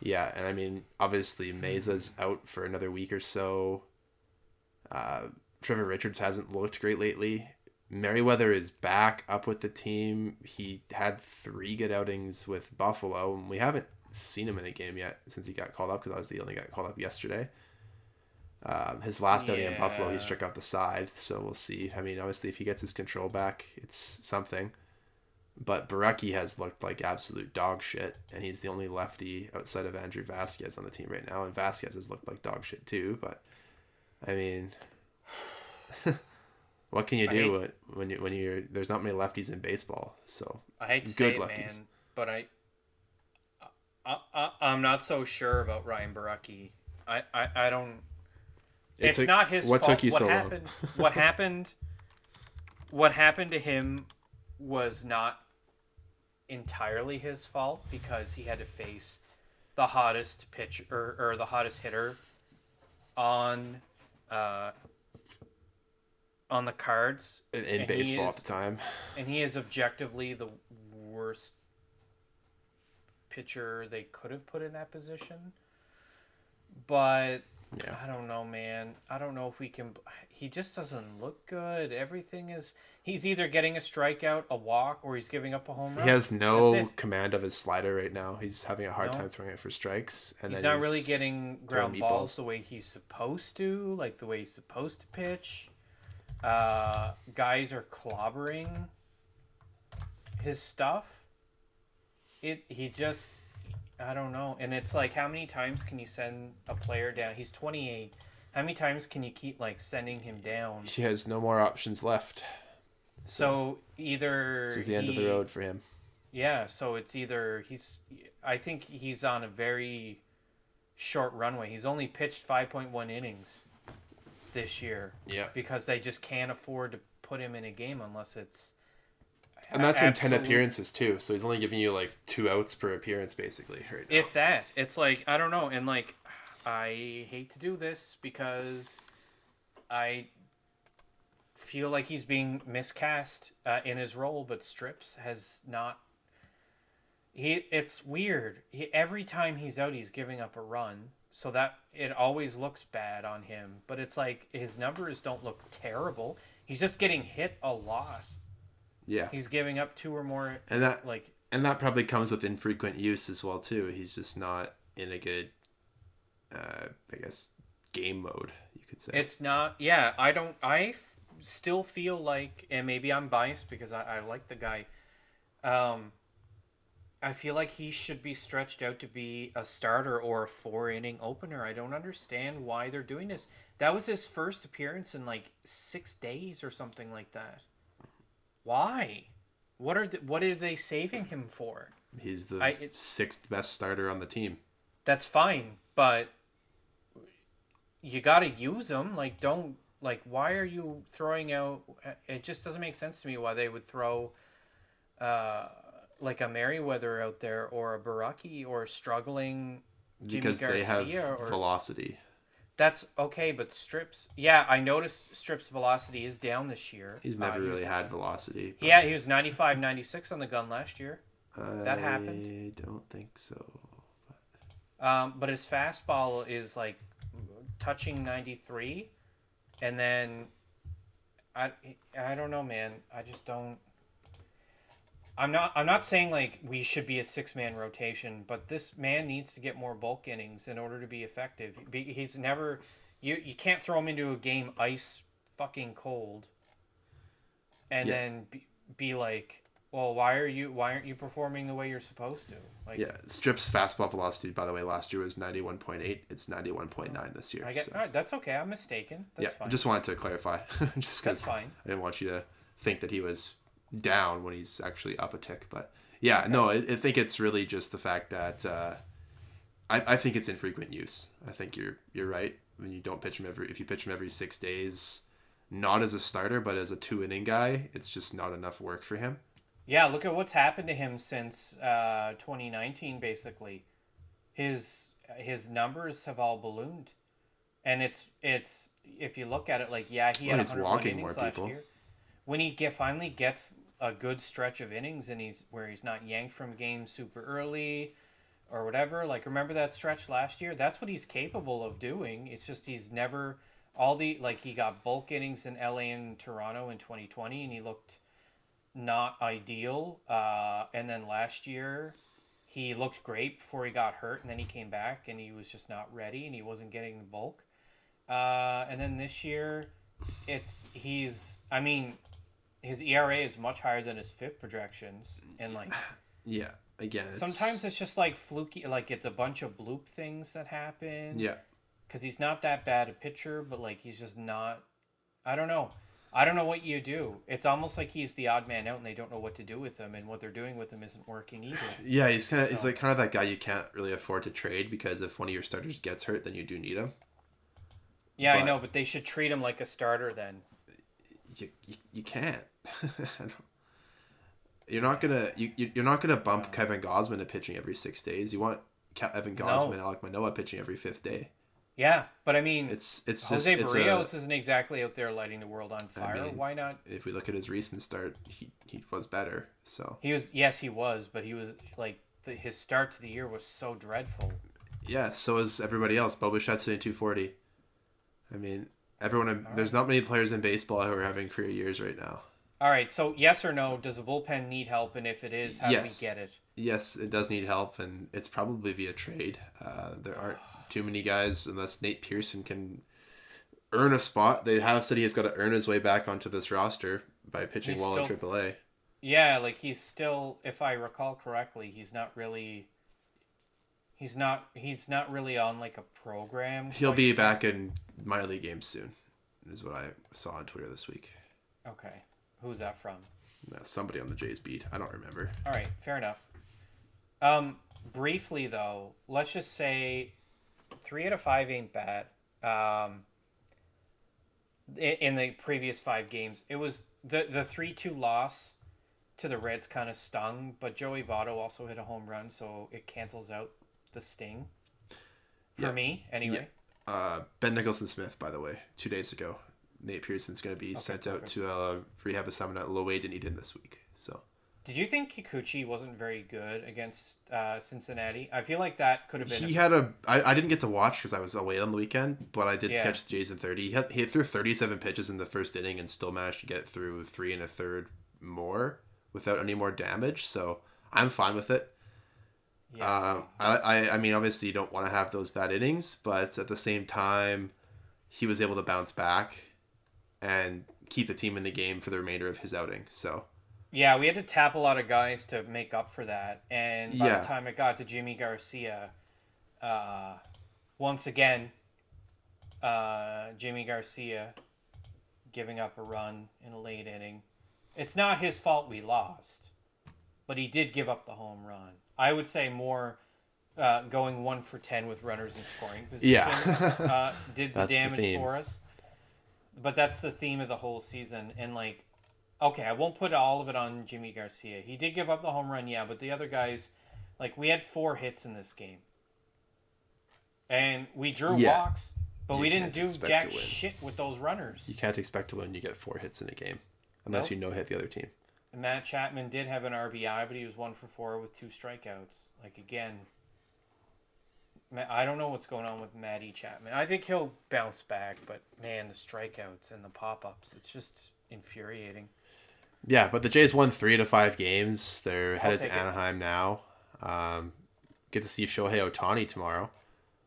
Yeah, and I mean, obviously Mayza's out for another week or so. Uh, Trevor Richards hasn't looked great lately. Merryweather is back up with the team. He had three good outings with Buffalo, and we haven't seen him in a game yet since he got called up because I was the only got called up yesterday. Um, his last outing in Buffalo, he struck out the side, so we'll see. I mean, obviously, if he gets his control back, it's something. But Borucki has looked like absolute dog shit, and he's the only lefty outside of Andrew Vasquez on the team right now. And Vasquez has looked like dog shit too. But I mean, what can you I do hate- when you when you're there's not many lefties in baseball? So I hate to Good say it, lefties. man, but I, I, I, I'm not so sure about Ryan Borucki. I, I, I don't. It it's took- not his what fault. took you what so long? happened? what happened? What happened to him was not entirely his fault because he had to face the hottest pitch or, or the hottest hitter on uh, on the cards in, in baseball is- at the time, and he is objectively the worst pitcher they could have put in that position. But Yeah. I don't know, man. I don't know if we can. He just doesn't look good. Everything is. He's either getting a strikeout, a walk, or he's giving up a home run. he has no command of his slider right now. He's having a hard No. time throwing it for strikes, and He's not really getting ground balls the way he's supposed to, like the way he's supposed to pitch. Uh, guys are clobbering his stuff. It he just I don't know, and it's like how many times can you send a player down? He's twenty eight. How many times can you keep like sending him down? He has no more options left. So either This is the end of the road for him. Yeah, so it's either he's I think he's on a very short runway. He's only pitched 5.1 innings this year Yeah. because they just can't afford to put him in a game unless it's And that's in 10 appearances too. So he's only giving you like two outs per appearance basically right now. If that, it's like I don't know, and like I hate to do this because I feel like he's being miscast uh, in his role, but Strips has not. He it's weird. He, every time he's out, he's giving up a run, so that it always looks bad on him. But it's like his numbers don't look terrible. He's just getting hit a lot. yeah. He's giving up two or more. And that Like and that probably comes with infrequent use as well too. He's just not in a good uh I guess game mode, you could say. It's not. Yeah, I don't. I f- still feel like, and maybe I'm biased because I, I like the guy. Um, I feel like he should be stretched out to be a starter or a four inning opener. I don't understand why they're doing this. That was his first appearance in like six days or something like that. Why? What are the, what are they saving him for? He's the I- it's- sixth best starter on the team. That's fine, but you got to use them. Like, don't like. Why are you throwing out? It just doesn't make sense to me why they would throw, uh, like a Merryweather out there or a Borucki or struggling. Yimi Because they have Garcia or- velocity. That's okay, but Strips. Yeah, I noticed Strips' velocity is down this year. He's Uh, never really was- had velocity. but Yeah, he was 95, 96 on the gun last year. that happened. I don't think so. Um, but his fastball is like touching 93 and then I I don't know man I just don't I'm not I'm not saying like we should be a six man rotation but this man needs to get more bulk innings in order to be effective he's never you you can't throw him into a game ice fucking cold and Yeah. then be, be like well why are you why aren't you performing the way you're supposed to like Yeah, Strip's fastball velocity, by the way, last year was ninety one point eight. It's ninety one point nine this year. I get so- right, that's okay. I'm mistaken. That's yeah, fine. just wanted to clarify, just because I didn't want you to think that he was down when he's actually up a tick. But yeah, no, I, I think it's really just the fact that uh, I, I think it's infrequent use. I think you're you're right when you don't pitch him every if you pitch him every six days, not as a starter but as a two inning guy, it's just not enough work for him. Yeah, look at what's happened to him since uh, 2019. Basically, his his numbers have all ballooned, and it's it's if you look at it like yeah he Well, had he's 101 walking innings more last people. year. When he get finally gets a good stretch of innings and he's where he's not yanked from games super early or whatever. Like remember that stretch last year? That's what he's capable of doing. It's just he's never all the like he got bulk innings in LA and Toronto in 2020 and he looked not ideal. Uh, and then last year he looked great before he got hurt and then he came back and he was just not ready and he wasn't getting the bulk. Uh, and then this year it's he's I mean his ERA is much higher than his FIP projections and like Yeah, again, it's, Sometimes it's just like fluky, like it's a bunch of bloop things that happen. yeah. Because he's not that bad a pitcher, but like he's just not. I don't know. I don't know what you do. It's almost like he's the odd man out, and they don't know what to do with him, and what they're doing with him isn't working either. Yeah, he's kind of he's like kind of that guy you can't really afford to trade because if one of your starters gets hurt, then you do need him. Yeah, I know, but they should treat him like a starter then. You you, you can't. You're not gonna you you- you're not gonna bump Kevin Gausman to pitching every six days. You want Kevin Gausman, No. Alek Manoah pitching every fifth day. Yeah, but I mean, It's it's Jose just it's Berrios a, isn't exactly out there lighting the world on fire. mean- Why not? if we look at his recent start, he he was better. So He was yes, he was, but he was like the, his start to the year was so dreadful. yeah, so is everybody else. Bo Bichette's hitting 240. I mean, everyone. There's not many players in baseball who are having career years right now. All right, so yes or no? Does the bullpen need help, and if it is, how Yes. do we get it? Yes, it does need help, and it's probably via trade. Uh, there aren't too many guys unless Nate Pearson can earn a spot. They have said he has got to earn his way back onto this roster by pitching He's well in still- AAA. Yeah, like he's still, if I recall correctly, he's not really. He's not. He's not really on like a program. He'll be back in minor league games soon, is what I saw on Twitter this week. Okay, who's that from? No, somebody on the Jays beat. I don't remember. All right, fair enough. Um, briefly though, let's just say three out of five ain't bad. Um, in, in the previous five games, it was the the three two loss to the Reds kind of stung, but Joey Votto also hit a home run, so it cancels out the sting. For Yeah. me, anyway. Uh, ben Nicholson Smith, by the way, two days ago. Nate Pearson's going to be sent out perfect. to a rehab assignment at Low-A Dunedin this week. So Did you think Kikuchi wasn't very good against uh, Cincinnati? I feel like that could have been. he a, had a. I, I didn't get to watch because I was away on the weekend, but I did Yeah. catch the Jays in thirty. He, had, he threw thirty-seven pitches in the first inning and still managed to get through three and a third more without any more damage. So I'm fine with it. Yeah. Um, I, I, I mean, obviously, you don't want to have those bad innings, but at the same time, he was able to bounce back and keep the team in the game for the remainder of his outing. So, Yeah, we had to tap a lot of guys to make up for that. And by Yeah. the time it got to Yimi Garcia, uh, once again, uh, Yimi Garcia giving up a run in a late inning. It's not his fault we lost, but he did give up the home run. I would say more uh, going one for 10 with runners in scoring position Yeah. uh, did the That's the damage theme. for us. But that's the theme of the whole season. And like, okay, I won't put all of it on Yimi Garcia. He did give up the home run, yeah, but the other guys, like, we had four hits in this game, and we drew Yeah. walks, but You we didn't do jack shit with those runners. you can't expect to win. You get four hits in a game unless Nope. you no hit the other team. Matt Chapman did have an RBI, but he was one for four with two strikeouts. Like again, I don't know what's going on with Matty Chapman. I think he'll bounce back, but man, the strikeouts and the pop ups, it's just infuriating. Yeah, but the Jays won three to five games. They're headed to take it. Anaheim now. Um, get to see Shohei Ohtani tomorrow,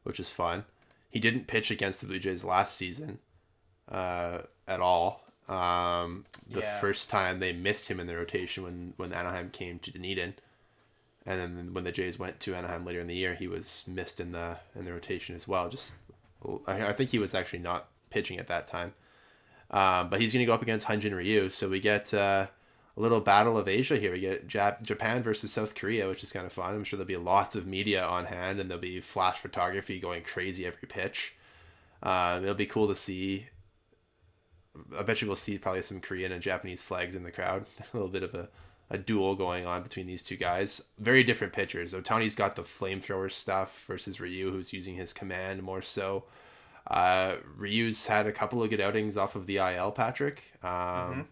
which is fun. He didn't pitch against the Blue Jays last season uh, at all. Um, the Yeah. first time they missed him in the rotation when, when Anaheim came to Dunedin. And then when the Jays went to Anaheim later in the year, he was missed in the in the rotation as well. Just, I, I think he was actually not pitching at that time. Um, but he's going to go up against Hyun-jin Ryu. So we get uh, a little battle of Asia here. We get Jap- Japan versus South Korea, which is kind of fun. I'm sure there'll be lots of media on hand and there'll be flash photography going crazy every pitch. Uh, it'll be cool to see. I bet you we'll see probably some Korean and Japanese flags in the crowd. a little bit of a, a duel going on between these two guys. Very different pitchers. Ohtani's got the flamethrower stuff versus Ryu, who's using his command more so. Uh, Ryu's had a couple of good outings off of the IL, Patrick. Um,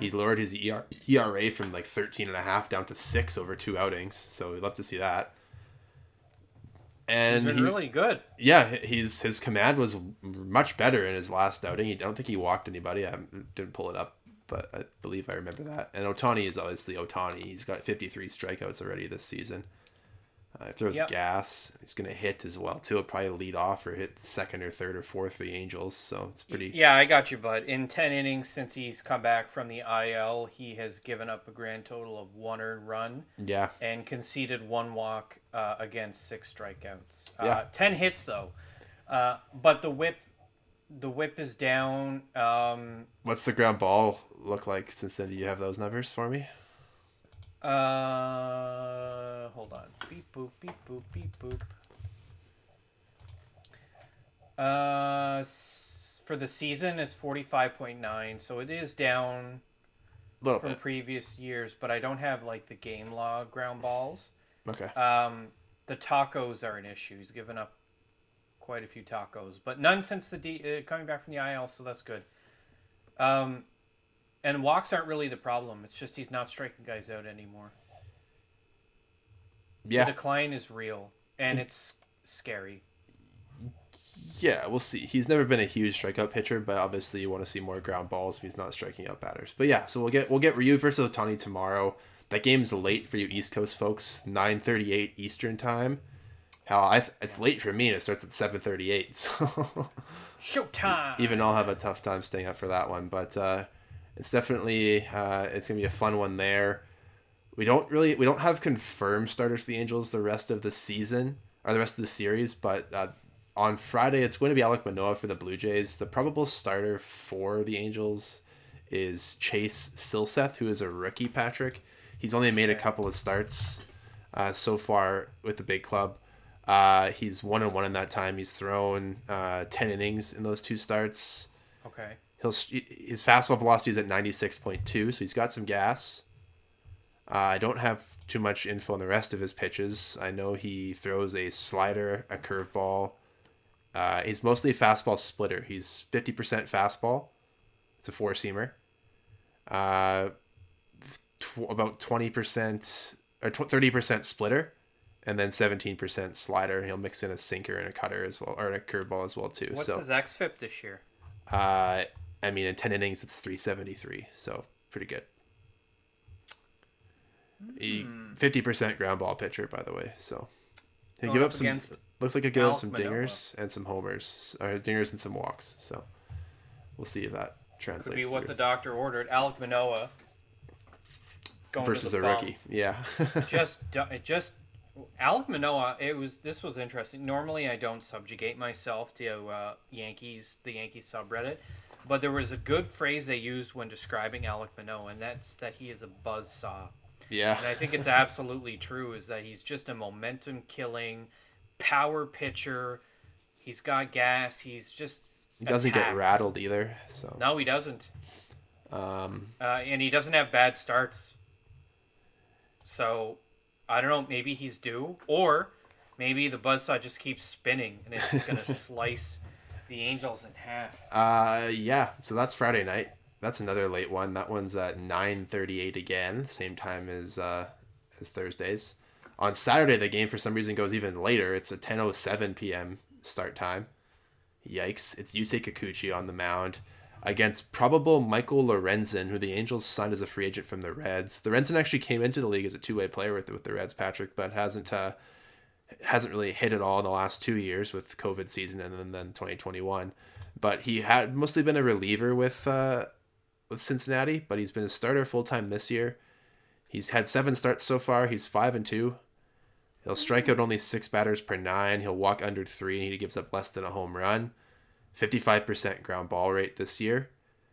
He lowered his ER, ERA from like 13 and a half down to six over two outings. So we'd love to see that. He's And been he, really good. yeah, he's his command was much better in his last outing. I don't think he walked anybody. I didn't pull it up, but I believe I remember that. And Ohtani is obviously Ohtani. He's got 53 strikeouts already this season. Uh, he throws Yep. gas. He's gonna hit as well too. He'll probably lead off or hit second or third or fourth for the Angels. So it's pretty. Yeah, I got you, bud. In 10 innings since he's come back from the IL, he has given up a grand total of one earned run Yeah, and conceded one walk uh, against six strikeouts. Uh, Yeah. 10 hits, though. Uh, but the whip. The whip is down. Um, What's the ground ball look like since then? Do you have those numbers for me? Uh, hold on. Beep boop, beep boop, beep boop. Uh, for the season is forty five point nine, so it is down little from bit. previous years. But I don't have like the game log ground balls. Okay. Um, the tacos are an issue. He's given up quite a few tacos, but none since the D, uh, coming back from the IL, so that's good. Um, and walks aren't really the problem. It's just he's not striking guys out anymore. Yeah. The decline is real and it's scary. Yeah, we'll see. He's never been a huge strikeout pitcher, but obviously you want to see more ground balls if he's not striking out batters. But yeah, so we'll get we'll get Ryu versus Ohtani tomorrow. That game's late for you East Coast folks, nine thirty eight Eastern time. Hell, I th- it's late for me, and it starts at seven thirty eight. So Showtime. even I'll have a tough time staying up for that one. But uh, it's definitely uh, it's gonna be a fun one there. We don't really we don't have confirmed starters for the Angels the rest of the season or the rest of the series, but uh, on Friday it's going to be Alek Manoah for the Blue Jays. The probable starter for the Angels is Chase Silseth, who is a rookie. Patrick, he's only made a couple of starts uh, so far with the big club. Uh, he's one and one in that time. He's thrown uh, ten innings in those two starts. Okay. He'll his fastball velocity is at ninety six point two, so he's got some gas. Uh, I don't have too much info on the rest of his pitches. I know he throws a slider, a curveball. Uh, he's mostly a fastball splitter. He's fifty percent fastball. It's a four seamer. Tw- about twenty percent or thirty percent splitter and then 17% slider. He'll mix in a sinker and a cutter as well, or a curveball as well too. So, what's so, his xFIP this year? Uh, I mean, in 10 innings, it's 373, so pretty good. He, 50% ground ball pitcher, by the way. So he give up some. Looks like he give up some Manoah. dingers and some homers, or dingers and some walks. So we'll see if that translates. Could be what through. the doctor ordered. Alek Manoah. Going versus a rookie. Yeah. just it just Alek Manoah. It was this was interesting. Normally, I don't subjugate myself to uh, Yankees, the Yankees subreddit, but there was a good phrase they used when describing Alek Manoah, and that's that he is a buzz saw. yeah. And I think it's absolutely true. Is that he's just a momentum killing, power pitcher. He's got gas. He's just He doesn't get rattled either. So No, he doesn't. um, uh, and he doesn't have bad starts. So, I don't know. Maybe he's due, or maybe the buzzsaw just keeps spinning and it's gonna slice the Angels in half. Uh, yeah. So that's Friday night. That's another late one. That one's at nine thirty-eight again, same time as uh, as Thursdays. On Saturday, the game for some reason goes even later. It's a ten oh seven p.m. start time. Yikes! It's Yusei Kikuchi on the mound against probable Michael Lorenzen, who the Angels signed as a free agent from the Reds. Lorenzen actually came into the league as a two-way player with with the Reds, Patrick, but hasn't uh, hasn't really hit at all in the last two years with COVID season and then, then 2021. But he had mostly been a reliever with uh, with Cincinnati, but he's been a starter full time this year. He's had seven starts so far. He's five and two. He'll strike out only six batters per nine. He'll walk under three, and he gives up less than a home run. 55% ground ball rate this year.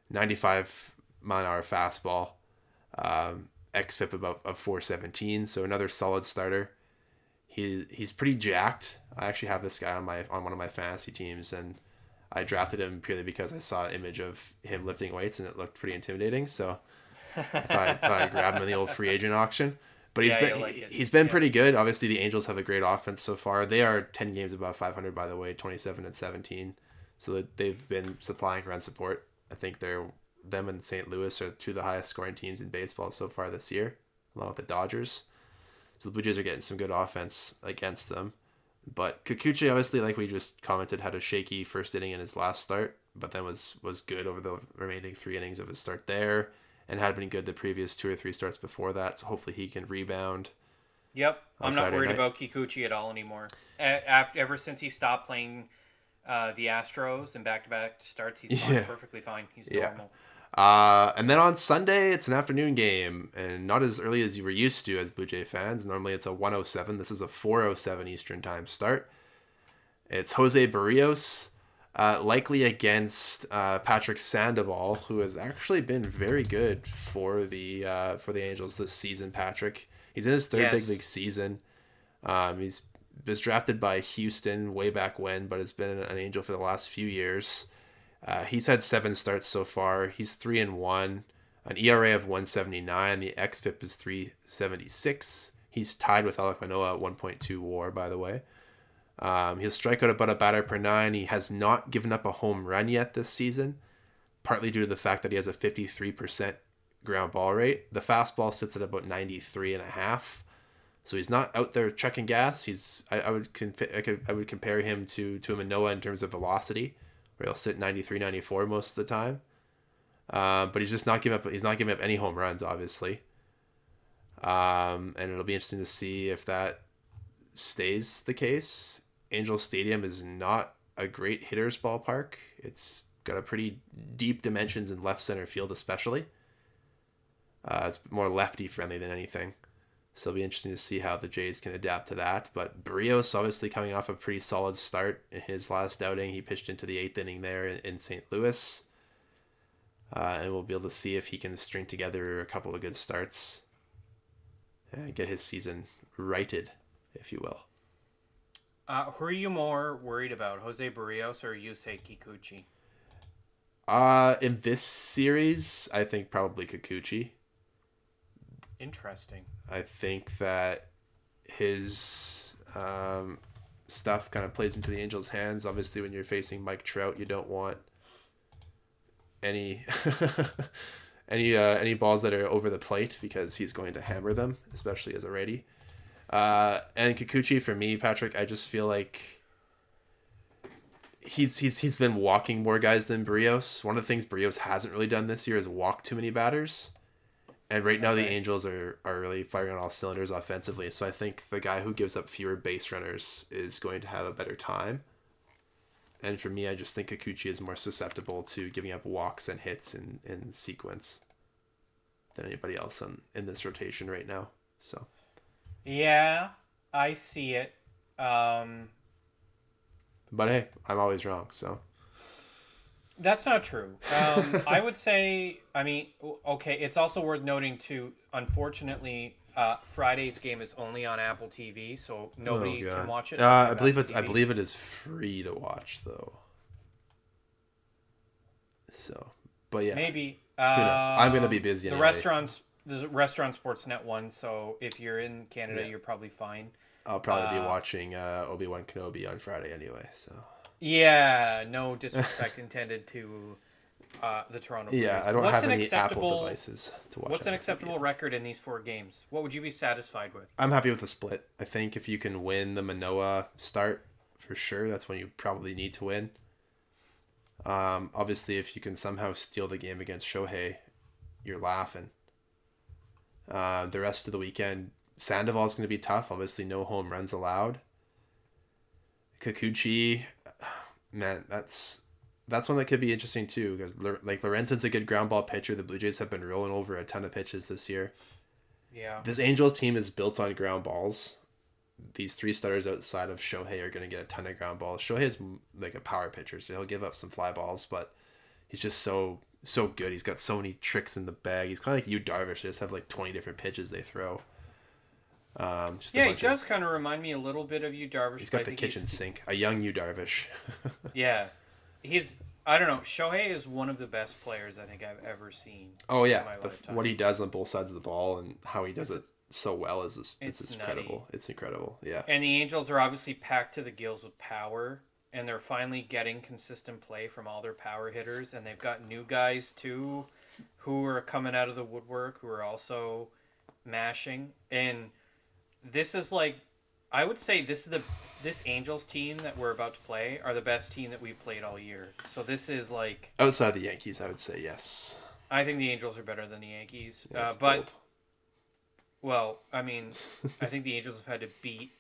95 mile an hour fastball. Um, XFIP about of 417, so another solid starter he he's pretty jacked. I actually have this guy on my on one of my fantasy teams, and I drafted him purely because I saw an image of him lifting weights, and it looked pretty intimidating. So I thought, I thought I'd grab him in the old free agent auction. But he's Yeah, been like he, he's been Yeah. pretty good. Obviously, the Angels have a great offense so far. They are ten games above 500, by the way, 27 and 17. So that they've been supplying run support. I think they're them and St. Louis are two of the highest scoring teams in baseball so far this year, along with the Dodgers. So the Blue Jays are getting some good offense against them. But Kikuchi, obviously, like we just commented, had a shaky first inning in his last start, but then was was good over the remaining three innings of his start there, and had been good the previous two or three starts before that. So hopefully he can rebound. Yep, I'm not Saturday worried night. about Kikuchi at all anymore. A- after ever since he stopped playing uh, the Astros and back-to-back starts, he's fine, Yeah. perfectly fine. He's Yeah. normal. Uh, and then on Sunday, it's an afternoon game, and not as early as you were used to as Blue Jay fans. Normally it's a 107. This is a 407 Eastern Time start. It's Jose Berrios, uh, likely against uh, Patrick Sandoval, who has actually been very good for the uh, for the Angels this season. Patrick, he's in his third big league season. Um, he's was drafted by Houston way back when, but has been an Angel for the last few years. Uh, he's had seven starts so far. He's three and one, an ERA of 179. The xFIP is 376. He's tied with Alek Manoah at 1.2 WAR, by the way. Um, he'll strike out about a batter per nine. He has not given up a home run yet this season, partly due to the fact that he has a 53% ground ball rate. The fastball sits at about 93 and a half. So he's not out there chucking gas. He's I, I would I, could, I would compare him to to a Manoah in terms of velocity where he'll sit 93 94 most of the time. Um, but he's just not giving up he's not giving up any home runs obviously. Um, and it'll be interesting to see if that stays the case. Angel stadium is not a great hitter's ballpark. It's got a pretty deep dimensions in left center field especially. Uh, it's more lefty friendly than anything so it'll be interesting to see how the Jays can adapt to that. But Berrios obviously coming off a pretty solid start in his last outing. He pitched into the eighth inning there in, in St. Louis. uh, and we'll be able to see if he can string together a couple of good starts and get his season righted, if you will. Uh, who are you more worried about, Jose Berrios or Yusei Kikuchi? Uh, in this series, I think probably Kikuchi. Interesting. I think that his um, stuff kind of plays into the Angels' hands. Obviously, when you're facing Mike Trout, you don't want any any uh, any balls that are over the plate because he's going to hammer them, especially as a righty. Uh, and Kikuchi for me, Patrick, I just feel like he's he's he's been walking more guys than Berrios. One of the things Berrios hasn't really done this year is walk too many batters. And right now the Angels are, are really firing on all cylinders offensively. So I think the guy who gives up fewer base runners is going to have a better time. And for me, I just think Kikuchi is more susceptible to giving up walks and hits in, in sequence than anybody else in, in this rotation right now. So Yeah, I see it. Um, but hey, I'm always wrong. So That's not true. Um, I would say, I mean, okay, it's also worth noting too, unfortunately, uh, Friday's game is only on Apple TV, so nobody Oh, can watch it. Uh, I believe Apple it's I believe it is free to watch though. So, but yeah, Maybe. Who knows? I'm gonna Um, be busy The anyway. restaurants, the restaurant Sportsnet one, so if you're in Canada, Yeah. you're probably fine. I'll probably be uh, watching uh, Obi Wan Kenobi on Friday anyway. So Yeah, no disrespect intended to uh, the Toronto. Yeah. I don't What's have any Apple devices to watch. What's an Apple TV. acceptable record in these four games? What would you be satisfied with? I'm happy with the split. I think if you can win the Manoah start, for sure, that's when you probably need to win. Um, obviously, if you can somehow steal the game against Shohei, you're laughing. Uh, the rest of the weekend, Sandoval's going to be tough. Obviously, no home runs allowed. Kikuchi, man, that's that's one that could be interesting too because like Lorenzen's a good ground ball pitcher. The Blue Jays have been rolling over a ton of pitches this year Yeah. this Angels team is built on ground balls. These three starters outside of Shohei are going to get a ton of ground balls. Shohei is like a power pitcher, so he'll give up some fly balls, but he's just so so good. He's got so many tricks in the bag. He's kind of like Yu Darvish. They just have like twenty different pitches they throw. Um, just a Yeah, he bunch of- does kind of remind me a little bit of Yu Darvish. He's got the kitchen sink. A young Yu Darvish. Yeah, he's. I don't know. Shohei is one of the best players I think I've ever seen. oh in yeah, my the, what he does on both sides of the ball and how he does it so well is just, it's, It's just nutty. incredible. It's incredible. Yeah. And the Angels are obviously packed to the gills with power, and they're finally getting consistent play from all their power hitters, and they've got new guys too, who are coming out of the woodwork, who are also mashing. And this is like, I would say this is the this Angels team that we're about to play are the best team that we've played all year. So this is like, Outside the Yankees, I would say yes. I think the Angels are better than the Yankees, Yeah, uh, but. bold. Well, I mean, I think the Angels have had to beat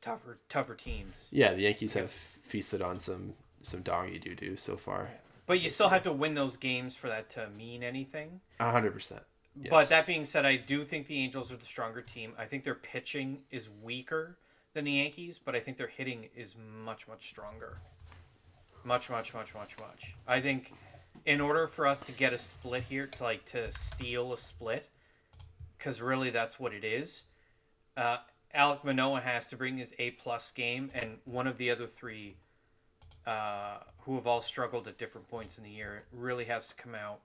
tougher tougher teams. Yeah, the Yankees have feasted on some some doggy doo doo so far. But you still have to win those games for that to mean anything. A hundred percent. But that being said, I do think the Angels are the stronger team. I think their pitching is weaker than the Yankees, but I think their hitting is much much stronger. Much much much much much. I think in order for us to get a split here, to like to steal a split, because really that's what it is. Uh, Alek Manoah has to bring his A plus game, and one of the other three, uh, who have all struggled at different points in the year, really has to come out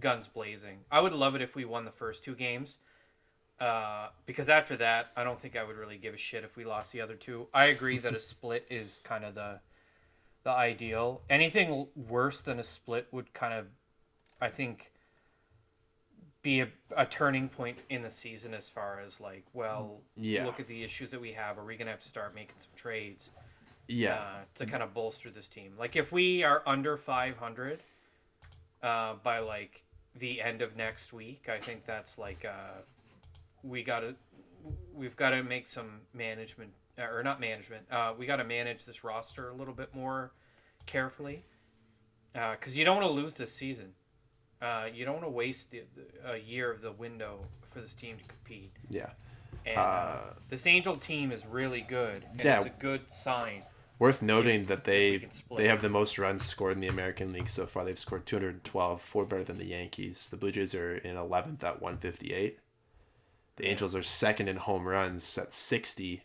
guns blazing. I would love it if we won the first two games, uh, because after that, I don't think I would really give a shit if we lost the other two. I agree that a split is kind of the the ideal. Anything worse than a split would kind of, I think, be a, a turning point in the season as far as like, well, Yeah. look at the issues that we have. Are we gonna have to start making some trades? yeah, uh, to kind of bolster this team. Like if we are under 500 uh, by like the end of next week, I think that's like uh, we got to we've got to make some management or not management. Uh, we got to manage this roster a little bit more carefully because you don't want to lose this season. Uh, you don't want to waste the, the, a year of the window for this team to compete. yeah. And uh, Uh, this Angel team is really good. Yeah. It's a good sign. Worth noting that they they have the most runs scored in the American League so far. They've scored 212, four better than the Yankees. The Blue Jays are in 11th at 158. The Angels are second in home runs at 60,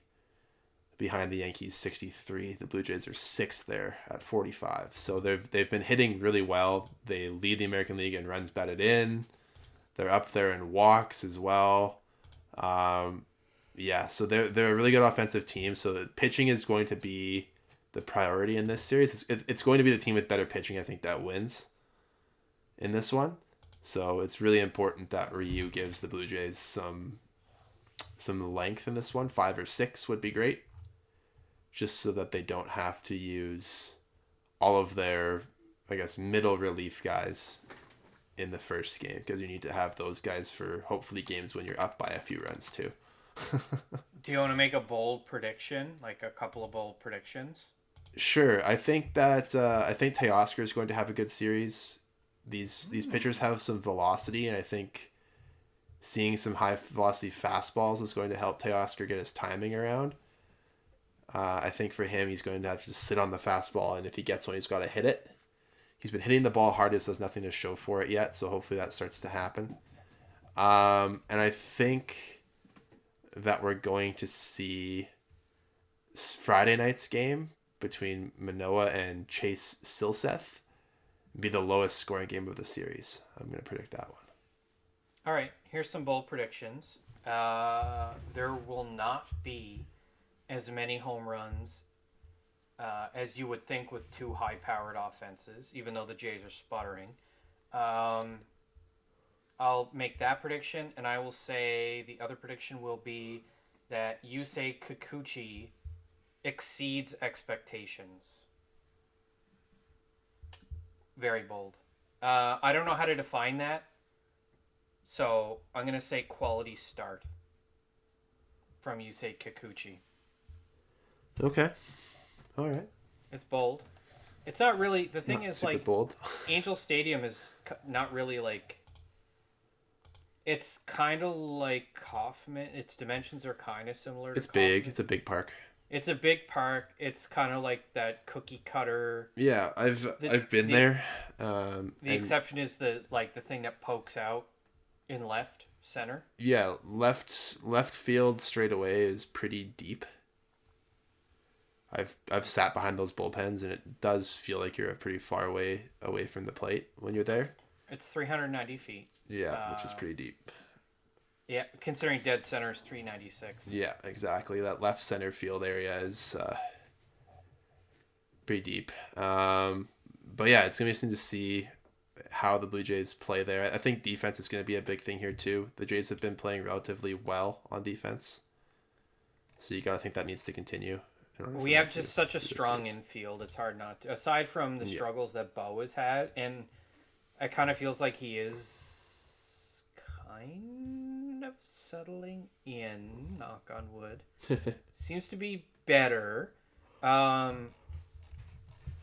behind the Yankees 63. The Blue Jays are sixth there at 45. So they've they've been hitting really well. They lead the American League in runs batted in. They're up there in walks as well. Um, yeah, so they're they're a really good offensive team. So the pitching is going to be the priority in this series. It's, it, it's going to be the team with better pitching, I think, that wins in this one. So it's really important that Ryu gives the Blue Jays some some length in this one. Five or six would be great, just so that they don't have to use all of their, I guess, middle relief guys in the first game because you need to have those guys for hopefully games when you're up by a few runs too. Do you want to make a bold prediction, like a couple of bold predictions? Sure, I think that uh, I think Teoscar is going to have a good series. These these pitchers have some velocity, and I think seeing some high velocity fastballs is going to help Teoscar get his timing around. Uh, I think for him, he's going to have to sit on the fastball, and if he gets one, he's got to hit it. He's been hitting the ball hard, just has nothing to show for it yet, so hopefully that starts to happen. Um, and I think that we're going to see Friday night's game between Manoah and Chase Silseth be the lowest scoring game of the series. I'm going to predict that one. All right, here's some bold predictions. Uh, there will not be as many home runs uh, as you would think with two high-powered offenses, even though the Jays are sputtering. Um, I'll make that prediction, and I will say the other prediction will be that Yusei Kikuchi exceeds expectations. Very bold. Uh, I don't know how to define that, so I'm gonna say quality start from Yusei Kikuchi. Okay. All right. It's bold. It's not really the thing Not is like bold. Angel Stadium is not really like. It's kind of like Kauffman. Its dimensions are kind of similar. It's to big. It's a big park. It's a big park. It's kind of like that cookie cutter. Yeah, I've The- I've been the- there. Um, The and exception is the like the thing that pokes out in left center. yeah, left left field straight away is pretty deep. I've I've sat behind those bullpens and it does feel like you're a pretty far away away from the plate when you're there. It's 390 feet. Yeah, which is Uh, pretty deep. Yeah, considering dead center is 396. Yeah, exactly. That left center field area is uh, pretty deep. Um, but yeah, it's gonna be interesting to see how the Blue Jays play there. I think defense is gonna be a big thing here too. The Jays have been playing relatively well on defense, so you gotta think that needs to continue. in order for We have just such a strong series. infield. It's hard not to. Aside from the Yeah. struggles that Bo has had, and it kind of feels like he is kind of settling in. Knock on wood. Seems to be better. Um,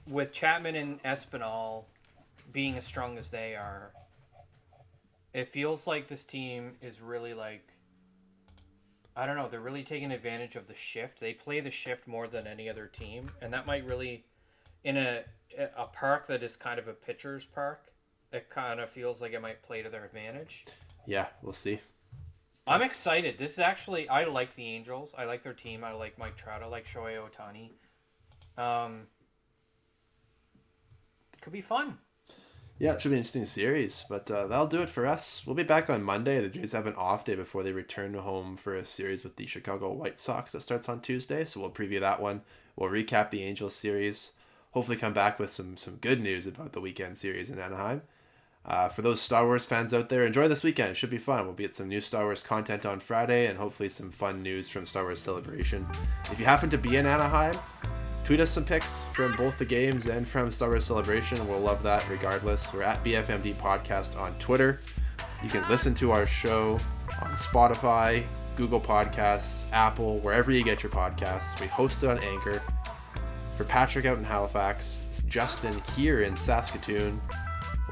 with Chapman and Espinal being as strong as they are, it feels like this team is really like I don't know. They're really taking advantage of the shift. They play the shift more than any other team, and that might really, in a a park that is kind of a pitcher's park, it kind of feels like it might play to their advantage. Yeah, we'll see. I'm excited. This is actually I like the Angels. I like their team. I like Mike Trout. I like Shohei Ohtani. Um, could be fun. Yeah, it should be an interesting series, but uh, that'll do it for us. We'll be back on Monday. The Jays have an off day before they return home for a series with the Chicago White Sox that starts on Tuesday. So we'll preview that one. We'll recap the Angels series. Hopefully, come back with some some good news about the weekend series in Anaheim. Uh, for those Star Wars fans out there, enjoy this weekend. It should be fun. We'll be at some new Star Wars content on Friday and hopefully some fun news from Star Wars Celebration. If you happen to be in Anaheim, tweet us some pics from both the games and from Star Wars Celebration. We'll love that regardless. We're at BFMD Podcast on Twitter. You can listen to our show on Spotify, Google Podcasts, Apple, wherever you get your podcasts. We host it on Anchor. For Patrick out in Halifax, it's Justin here in Saskatoon.